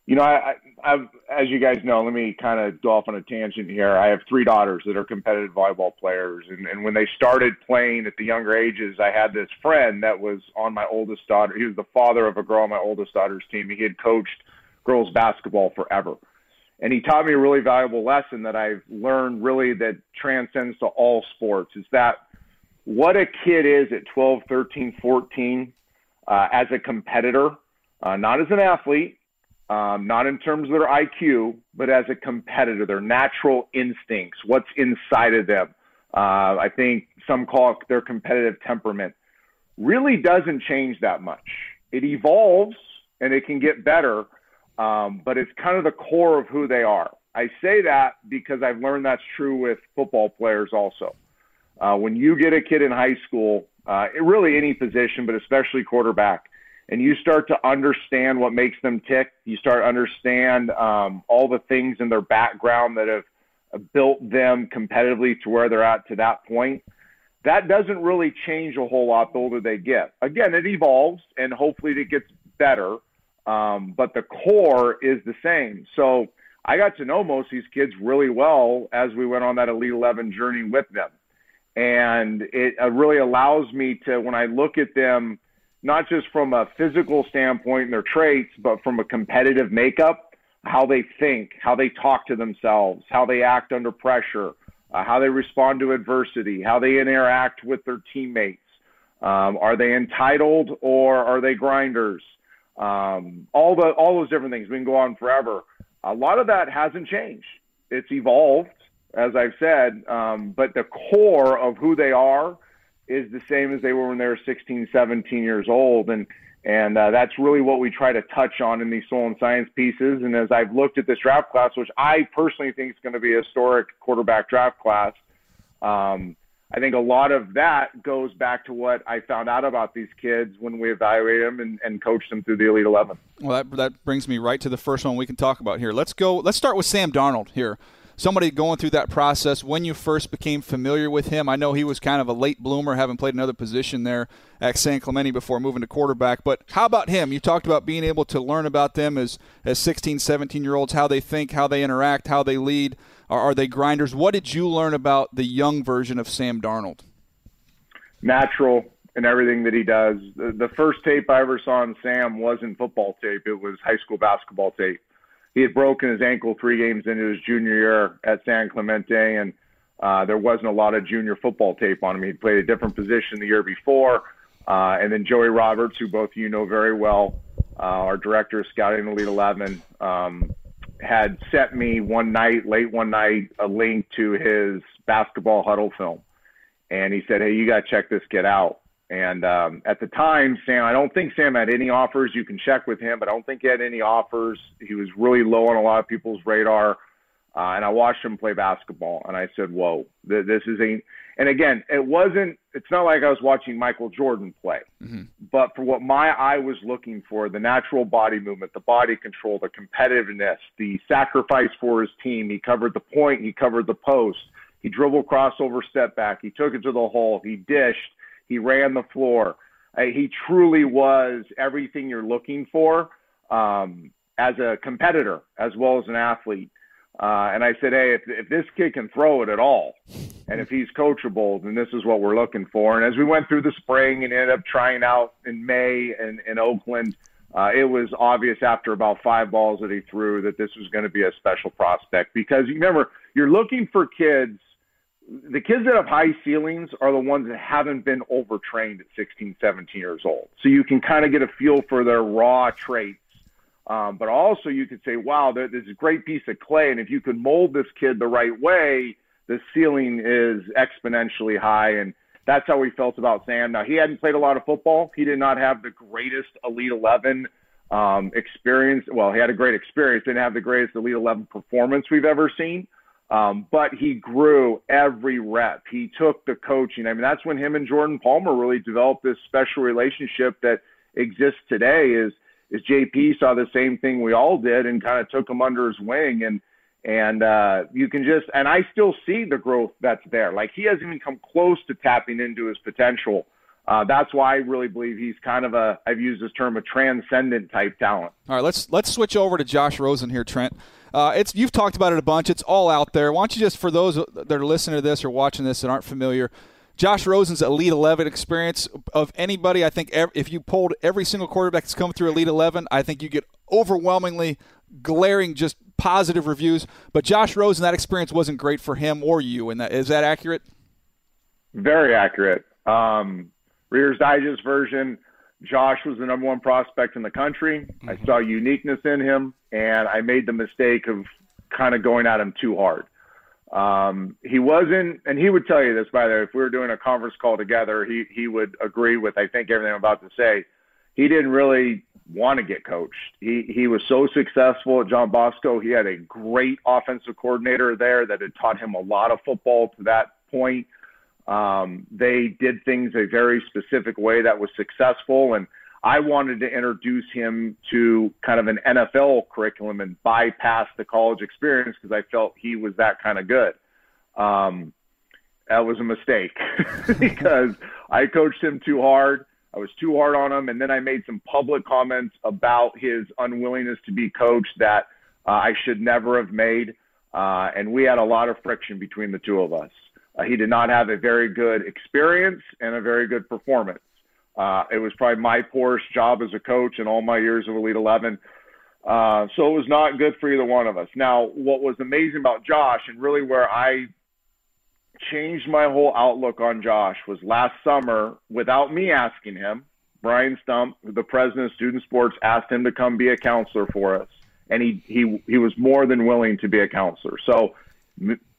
you know, I, I, I've, as you guys know, let me kind of go off on a tangent here. I have three daughters that are competitive volleyball players, and, and when they started playing at the younger ages, I had this friend that was on my oldest daughter. He was the father of a girl on my oldest daughter's team. He had coached girls basketball forever, and he taught me a really valuable lesson that I've learned really that transcends to all sports. Is that what a kid is at 12, 13, 14 uh, as a competitor, uh, not as an athlete, um, not in terms of their IQ, but as a competitor, their natural instincts, what's inside of them. Uh, I think some call it their competitive temperament. Really doesn't change that much. It evolves and it can get better, um, but it's kind of the core of who they are. I say that because I've learned that's true with football players also. Uh, when you get a kid in high school, uh, really any position, but especially quarterback, and you start to understand what makes them tick, you start to understand um, all the things in their background that have built them competitively to where they're at to that point. That doesn't really change a whole lot the older they get. Again, it evolves and hopefully it gets better, um, but the core is the same. So I got to know most of these kids really well as we went on that Elite 11 journey with them. And it uh, really allows me to, when I look at them, not just from a physical standpoint and their traits, but from a competitive makeup, how they think, how they talk to themselves, how they act under pressure, uh, how they respond to adversity, how they interact with their teammates. Um, are they entitled or are they grinders? Um, all the all those different things. We can go on forever. A lot of that hasn't changed. It's evolved, as I've said, um, but the core of who they are is the same as they were when they were 16, 17 years old. And and uh, that's really what we try to touch on in these soul and science pieces. And as I've looked at this draft class, which I personally think is going to be a historic quarterback draft class, um, I think a lot of that goes back to what I found out about these kids when we evaluated them and, and coached them through the Elite 11. Well, that, that brings me right to the first one we can talk about here. Let's go. Let's start with Sam Darnold here somebody going through that process when you first became familiar with him. I know he was kind of a late bloomer, having played another position there at San Clemente before moving to quarterback. But how about him? You talked about being able to learn about them as, as 16, 17 year olds, how they think, how they interact, how they lead. Are, are they grinders? What did you learn about the young version of Sam Darnold? Natural in everything that he does. The, the first tape I ever saw on Sam wasn't football tape, it was high school basketball tape he had broken his ankle three games into his junior year at San Clemente, and uh, there wasn't a lot of junior football tape on him. He played a different position the year before. Uh, and then Joey Roberts, who both you know very well, uh, our director of scouting Elite 11, um, had sent me one night, late one night, a link to his basketball Hudl film. And he said, Hey, you got to check this kid out. And um, at the time, Sam, I don't think Sam had any offers. You can check with him, but I don't think he had any offers. He was really low on a lot of people's radar. Uh, and I watched him play basketball, and I said, "Whoa, th- this is a." And again, it wasn't. It's not like I was watching Michael Jordan play, mm-hmm. but for what my eye was looking for, the natural body movement, the body control, the competitiveness, the sacrifice for his team. He covered the point. He covered the post. He dribbled crossover, step back. He took it to the hole. He dished he ran the floor. Uh, he truly was everything you're looking for um, as a competitor as well as an athlete. Uh, and I said, hey, if, if this kid can throw it at all, and if he's coachable, then this is what we're looking for. And as we went through the spring and ended up trying out in May in, in Oakland, uh, it was obvious after about five balls that he threw that this was going to be a special prospect because remember you're looking for kids – the kids that have high ceilings are the ones that haven't been overtrained at 16, 17 years old. So you can kind of get a feel for their raw traits. Um, but also you could say, wow, this is a great piece of clay. And if you could mold this kid the right way, the ceiling is exponentially high. And that's how we felt about Sam. Now, he hadn't played a lot of football. He did not have the greatest Elite 11 um, experience. Well, he had a great experience, didn't have the greatest Elite 11 performance we've ever seen. Um, but he grew every rep. He took the coaching. I mean, that's when him and Jordan Palmer really developed this special relationship that exists today. Is is JP saw the same thing we all did and kind of took him under his wing and and uh, you can just and I still see the growth that's there. Like he hasn't even come close to tapping into his potential. Uh, that's why I really believe he's kind of a I've used this term a transcendent type talent. All right, let's let's switch over to Josh Rosen here, Trent. Uh, it's you've talked about it a bunch. It's all out there. Why don't you just for those that are listening to this or watching this that aren't familiar, Josh Rosen's Elite 11 experience of anybody. I think if you pulled every single quarterback that's come through Elite 11, I think you get overwhelmingly glaring just positive reviews. But Josh Rosen, that experience wasn't great for him or you. And that is that accurate? Very accurate. Um, Reader's Digest version Josh was the number one prospect in the country. I saw uniqueness in him, and I made the mistake of kind of going at him too hard. Um, he wasn't, and he would tell you this, by the way, if we were doing a conference call together, he, he would agree with, I think, everything I'm about to say. He didn't really want to get coached. He, he was so successful at John Bosco. He had a great offensive coordinator there that had taught him a lot of football to that point. Um, they did things a very specific way that was successful. And I wanted to introduce him to kind of an NFL curriculum and bypass the college experience because I felt he was that kind of good. Um, that was a mistake (laughs) because I coached him too hard. I was too hard on him. And then I made some public comments about his unwillingness to be coached that uh, I should never have made. Uh, and we had a lot of friction between the two of us. Uh, he did not have a very good experience and a very good performance. Uh, it was probably my poorest job as a coach in all my years of Elite 11. Uh, so it was not good for either one of us. Now, what was amazing about Josh and really where I changed my whole outlook on Josh was last summer without me asking him. Brian Stumpf, the president of student sports, asked him to come be a counselor for us, and he he he was more than willing to be a counselor. So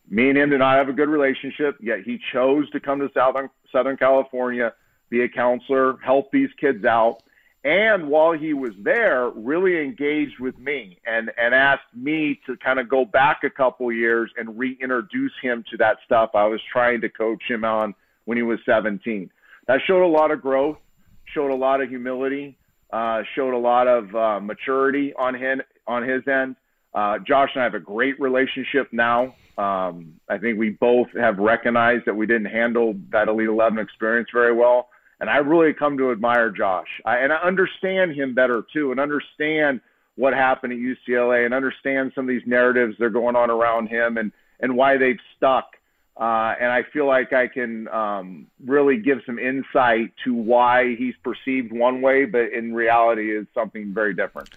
me and him did not have a good relationship, yet he chose to come to Southern Southern California, be a counselor, help these kids out. And while he was there, really engaged with me and, and asked me to kind of go back a couple years and reintroduce him to that stuff I was trying to coach him on when he was 17. That showed a lot of growth, showed a lot of humility, uh, showed a lot of uh, maturity on him on his end. Uh, Josh and I have a great relationship now. Um, I think we both have recognized that we didn't handle that Elite 11 experience very well. And I really come to admire Josh. I, and I understand him better too, and understand what happened at UCLA, and understand some of these narratives that are going on around him, and and why they've stuck. Uh, and I feel like I can um, really give some insight to why he's perceived one way, but in reality is something very different.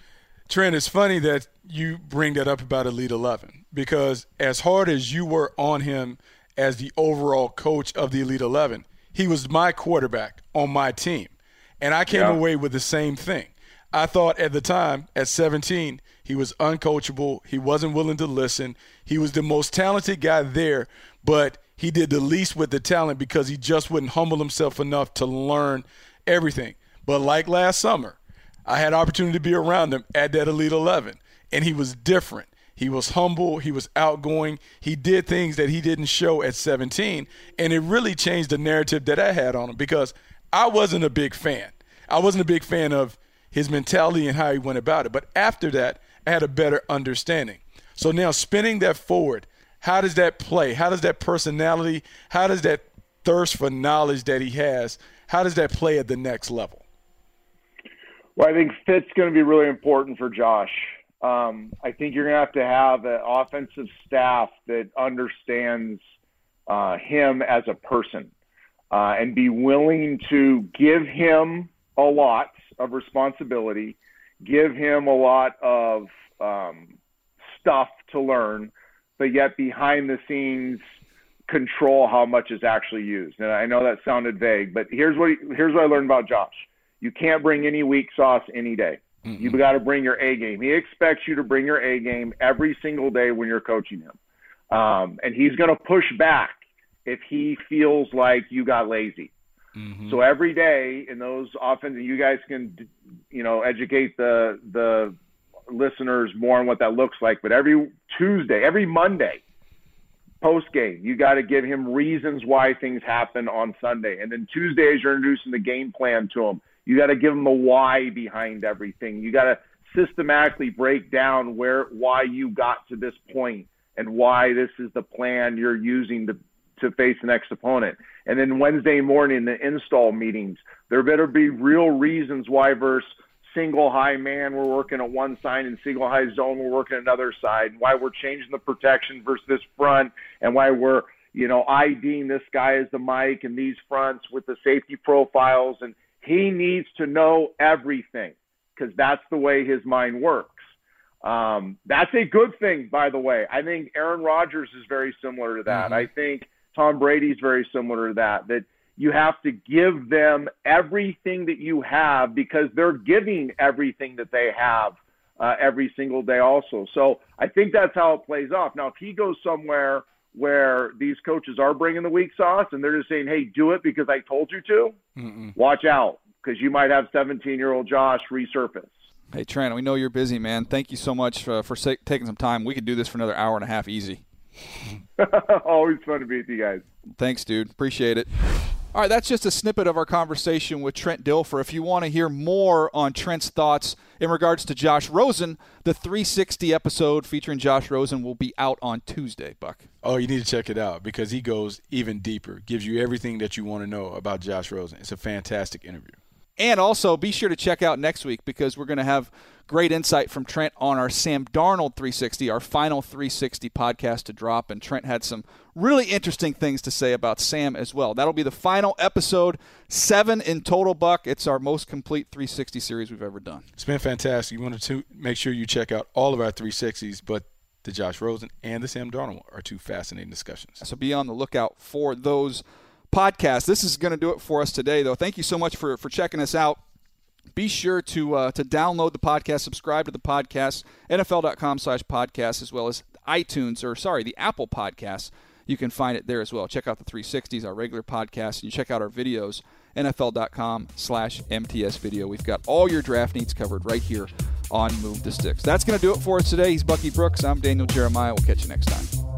Trent, it's funny that you bring that up about Elite 11 because as hard as you were on him as the overall coach of the Elite 11, he was my quarterback on my team. And I came Yeah. away with the same thing. I thought at the time, at 17, he was uncoachable. He wasn't willing to listen. He was the most talented guy there, but he did the least with the talent because he just wouldn't humble himself enough to learn everything. But like last summer, I had opportunity to be around him at that Elite 11, and he was different. He was humble. He was outgoing. He did things that he didn't show at 17, and it really changed the narrative that I had on him because I wasn't a big fan. I wasn't a big fan of his mentality and how he went about it. But after that, I had a better understanding. So now spinning that forward, how does that play? How does that personality, how does that thirst for knowledge that he has, how does that play at the next level? Well, I think fit's going to be really important for Josh. Um, I think you're going to have to have an offensive staff that understands uh, him as a person uh, and be willing to give him a lot of responsibility, give him a lot of um, stuff to learn, but yet behind the scenes control how much is actually used. And I know that sounded vague, but here's what here's what I learned about Josh. You can't bring any weak sauce any day. You've got to bring your A game. He expects you to bring your A game every single day when you're coaching him. Um, and he's going to push back if he feels like you got lazy. So every day in those offense, you guys can, you know, educate the the listeners more on what that looks like. But every Tuesday, every Monday, post game, you got to give him reasons why things happen on Sunday, and then Tuesdays you're introducing the game plan to him. You got to give them a why behind everything. You got to systematically break down where why you got to this point and why this is the plan you're using to to face the next opponent. And then Wednesday morning, the install meetings, there better be real reasons why versus single high man we're working at one side and single high zone we're working another side, and why we're changing the protection versus this front, and why we're you know IDing this guy as the mic and these fronts with the safety profiles, and he needs to know everything because that's the way his mind works. Um, that's a good thing, by the way. I think Aaron Rodgers is very similar to that. I think Tom Brady's very similar to that. That you have to give them everything that you have because they're giving everything that they have uh, every single day also. So I think that's how it plays off. Now, if he goes somewhere where these coaches are bringing the weak sauce and they're just saying, hey, do it because I told you to, Mm-mm. watch out because you might have 17 year old Josh resurface. Hey, Trent, we know you're busy, man. Thank you so much uh, for sa- taking some time. We could do this for another hour and a half easy. (laughs) Always fun to be with you guys. Thanks, dude. Appreciate it. All right, that's just a snippet of our conversation with Trent Dilfer. If you want to hear more on Trent's thoughts in regards to Josh Rosen, the 360 episode featuring Josh Rosen will be out on Tuesday, Buck. Oh, you need to check it out because he goes even deeper, gives you everything that you want to know about Josh Rosen. It's a fantastic interview. And also be sure to check out next week because we're going to have great insight from Trent on our Sam Darnold 360, our final 360 podcast to drop. And Trent had some really interesting things to say about Sam as well. That'll be the final episode, seven in total, Buck. It's our most complete 360 series we've ever done. It's been fantastic. You wanted to make sure you check out all of our 360s, but the Josh Rosen and the Sam Darnold are two fascinating discussions. So be on the lookout for those podcasts. This is going to do it for us today, though. Thank you so much for, for checking us out. Be sure to uh, to download the podcast, subscribe to the podcast, NFL.com slash podcast, as well as iTunes, or sorry, the Apple Podcasts. You can find it there as well. Check out the 360s, our regular podcast, and you check out our videos, NFL.com slash MTS video. We've got all your draft needs covered right here on Move the Sticks. That's going to do it for us today. He's Bucky Brooks. I'm Daniel Jeremiah. We'll catch you next time.